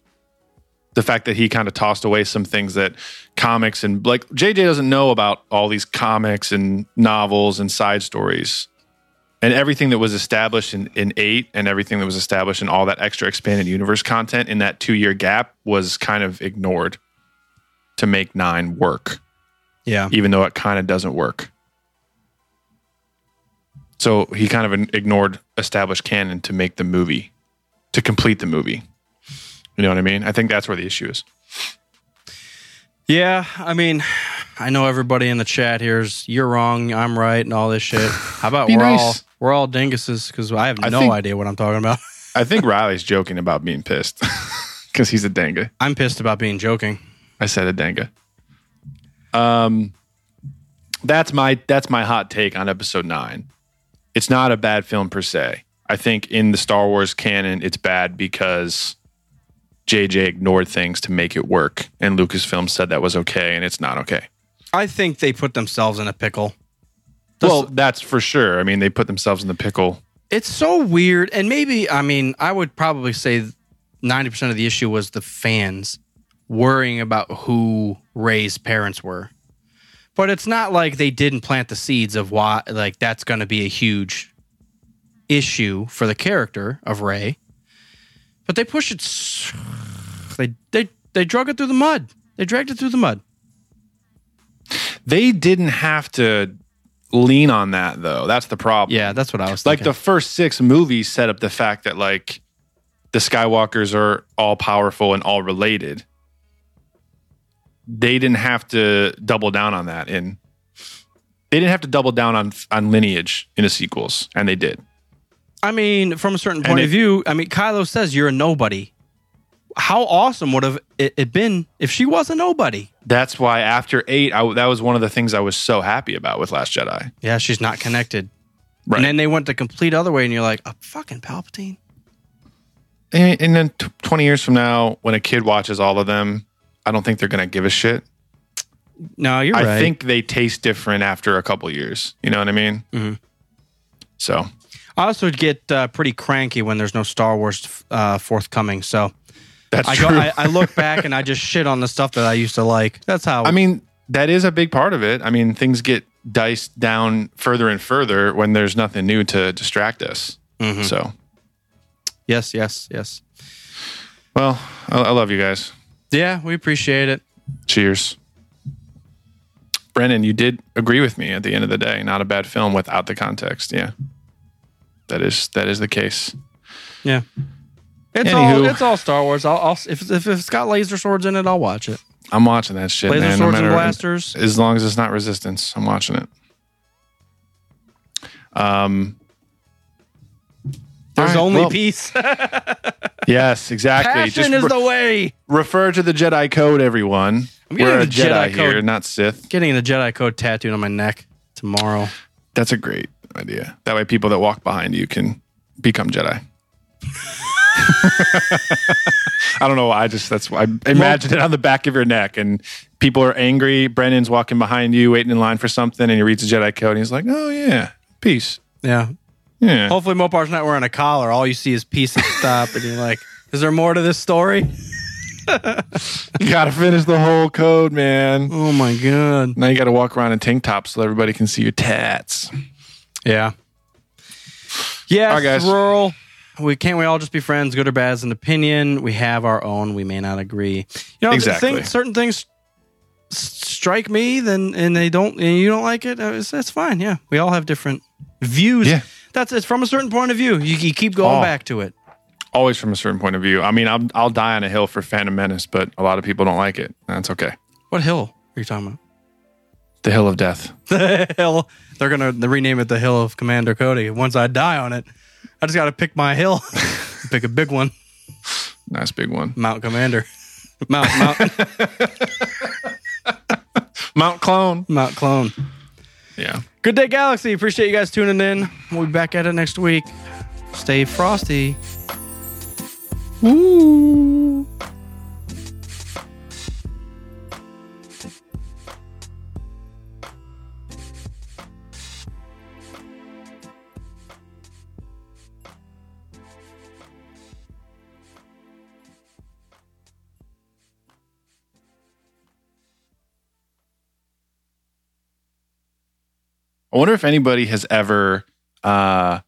The fact that he kind of tossed away some things that comics and like JJ doesn't know about all these comics and novels and side stories and everything that was established in, in eight and everything that was established in all that extra expanded universe content in that two year gap was kind of ignored to make nine work, Yeah. even though it kind of doesn't work. So he kind of ignored established canon to make the movie, to complete the movie. You know what I mean? I think that's where the issue is. Yeah. I mean, I know everybody in the chat here's you're wrong, I'm right, and all this shit. [laughs] How about we're nice. all we're all dinguses because I have I no think- idea what I'm talking about. [laughs] I think Riley's joking about being pissed [laughs] because he's a danga. I'm pissed about being joking. I said a danga. Um, that's my that's my hot take on episode nine. It's not a bad film per se. I think in the Star Wars canon, it's bad because JJ ignored things to make it work, and Lucasfilm said that was okay, and it's not okay. I think they put themselves in a pickle. Well, that's for sure. I mean, they put themselves in the pickle. It's so weird. And maybe, I mean, I would probably say 90% of the issue was the fans worrying about who Rey's parents were. But it's not like they didn't plant the seeds of why, like, that's going to be a huge issue for the character of Rey. But they pushed it, they, they, they drug it through the mud. They dragged it through the mud. They didn't have to lean on that though. That's the problem. Yeah, that's what I was like thinking. the first six movies set up the fact that like the Skywalkers are all powerful and all related. They didn't have to double down on that in they didn't have to double down on on lineage in the sequels, and they did. I mean, from a certain point it- of view, I mean, Kylo says you're a nobody. how awesome would have it, it been if she was a nobody? That's why after eight, I, that was one of the things I was so happy about with Last Jedi. Yeah, she's not connected. Right. And then they went the complete other way, and you're like, a fucking Palpatine. And, and then t- 20 years from now, when a kid watches all of them, I don't think they're going to give a shit. No, you're I right. think they taste different after a couple years. You know what I mean? Mm-hmm. So I also get uh, pretty cranky when there's no Star Wars uh, forthcoming. So that's I, true. go, I, I look back and I just shit on the stuff that I used to like. That's how. I mean, that is a big part of it. I mean, things get diced down further and further when there's nothing new to distract us. Mm-hmm. So, yes, yes, yes. well, I, I love you guys. Yeah, we appreciate it. Cheers. Brennan, you did agree with me at the end of the day. Not a bad film without the context. Yeah. That is that is the case. Yeah. It's Anywho. all it's all Star Wars. I'll, I'll if, if it's got laser swords in it, I'll watch it. I'm watching that shit, Laser man. swords and matter blasters. as long as it's not resistance, I'm watching it. Um There's right, only well, peace. [laughs] Yes, exactly. Passion Just is re- the way. refer to the Jedi code, everyone. I'm getting We're a Jedi, Jedi here, code. not Sith. Getting the Jedi code tattooed on my neck tomorrow. That's a great idea. That way, people that walk behind you can become Jedi. [laughs] I don't know. why, I just that's why I imagine it on the back of your neck, and people are angry. Brennan's walking behind you, waiting in line for something, and he reads the Jedi code, and he's like, "Oh yeah, peace." Yeah. Yeah, Hopefully Mopar's not wearing a collar. All you see is peace and stop, and you're like, is there more to this story? [laughs] you got to finish the whole code, man. Oh my god. Now you got to walk around in tank tops so everybody can see your tats. Yeah. Yes, All right, guys. rural. We can't we all just be friends, good or bad is an opinion. We have our own. We may not agree. You know, Exactly. certain things strike me, then and they don't, and you don't like it. uh, that's fine. Yeah, we all have different views. Yeah. that's it's from a certain point of view. You, you keep going Oh. back to it. Always from a certain point of view. I mean, I'll, I'll die on a hill for Phantom Menace, but a lot of people don't like it. That's okay. What hill are you talking about? The Hill of Death. [laughs] the hill. They're gonna rename it the Hill of Commander Cody. Once I die on it, I just got to pick my hill. [laughs] pick a big one, Nice big one. Mount Commander. [laughs] Mount Mount [laughs] Mount Clone. Mount Clone. Yeah. Good day, Galaxy. Appreciate you guys tuning in. We'll be back at it next week. Stay frosty. Woo. Wonder if anybody has ever uh,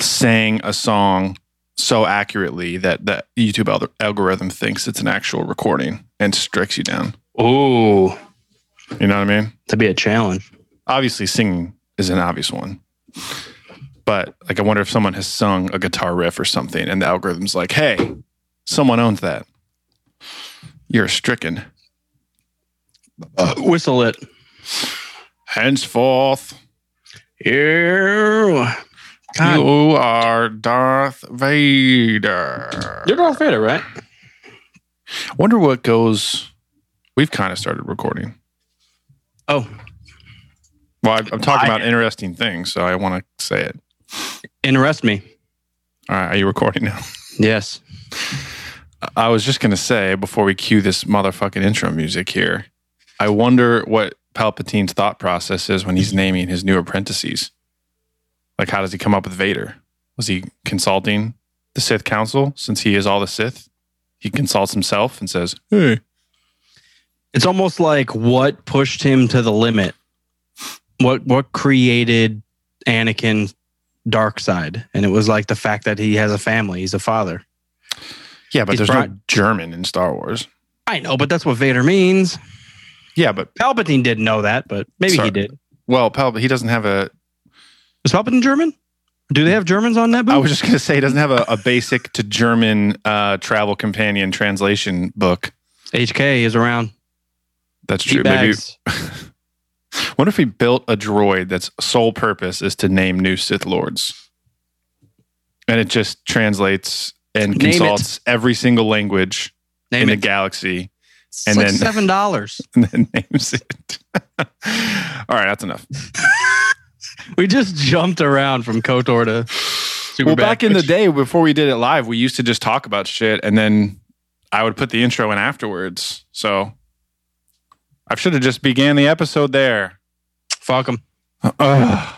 sang a song so accurately that the YouTube al- algorithm thinks it's an actual recording and strikes you down. Oh, You know what I mean? that'd be a challenge. Obviously, singing is an obvious one. But like, I wonder if someone has sung a guitar riff or something, and the algorithm's like, "Hey, someone owns that. You're stricken. Whistle it. Henceforth, Ew. God, you are Darth Vader." you're Darth Vader, right? Wonder what goes. We've kind of started recording. Oh, Well, I- I'm talking I- about interesting things, so I want to say it. interest me. All right, are you recording now? Yes. I was just going to say before we cue this motherfucking intro music here, I wonder what Palpatine's thought process is when he's naming his new apprentices. Like, how does he come up with Vader? Was he consulting the Sith Council since he is all the Sith? He consults himself and says, Hey, It's almost like what pushed him to the limit. What what created Anakin dark side? And it was like the fact that he has a family, he's a father. yeah, but He's there's brought- no German in Star Wars. I know, but that's what Vader means. Yeah, but Palpatine didn't know that, but maybe Sorry. he did. well, Pal, he doesn't have a. Is Palpatine German? Do they have Germans on that boat? I was just going to say, he doesn't have a, a basic to German uh, travel companion translation book. HK is around. That's true. Maybe. [laughs] What if he built a droid that's sole purpose is to name new Sith lords? And it just translates and Name it. consults every single language Name in it. the galaxy and like then- seven dollars. [laughs] and then names it. [laughs] All right, that's enough. We just jumped around from Kotor to well, back in the [laughs] day before we did it live, we used to just talk about shit and then I would put the intro in afterwards. So I should have just began the episode there. Fuck 'em. Uh, ugh.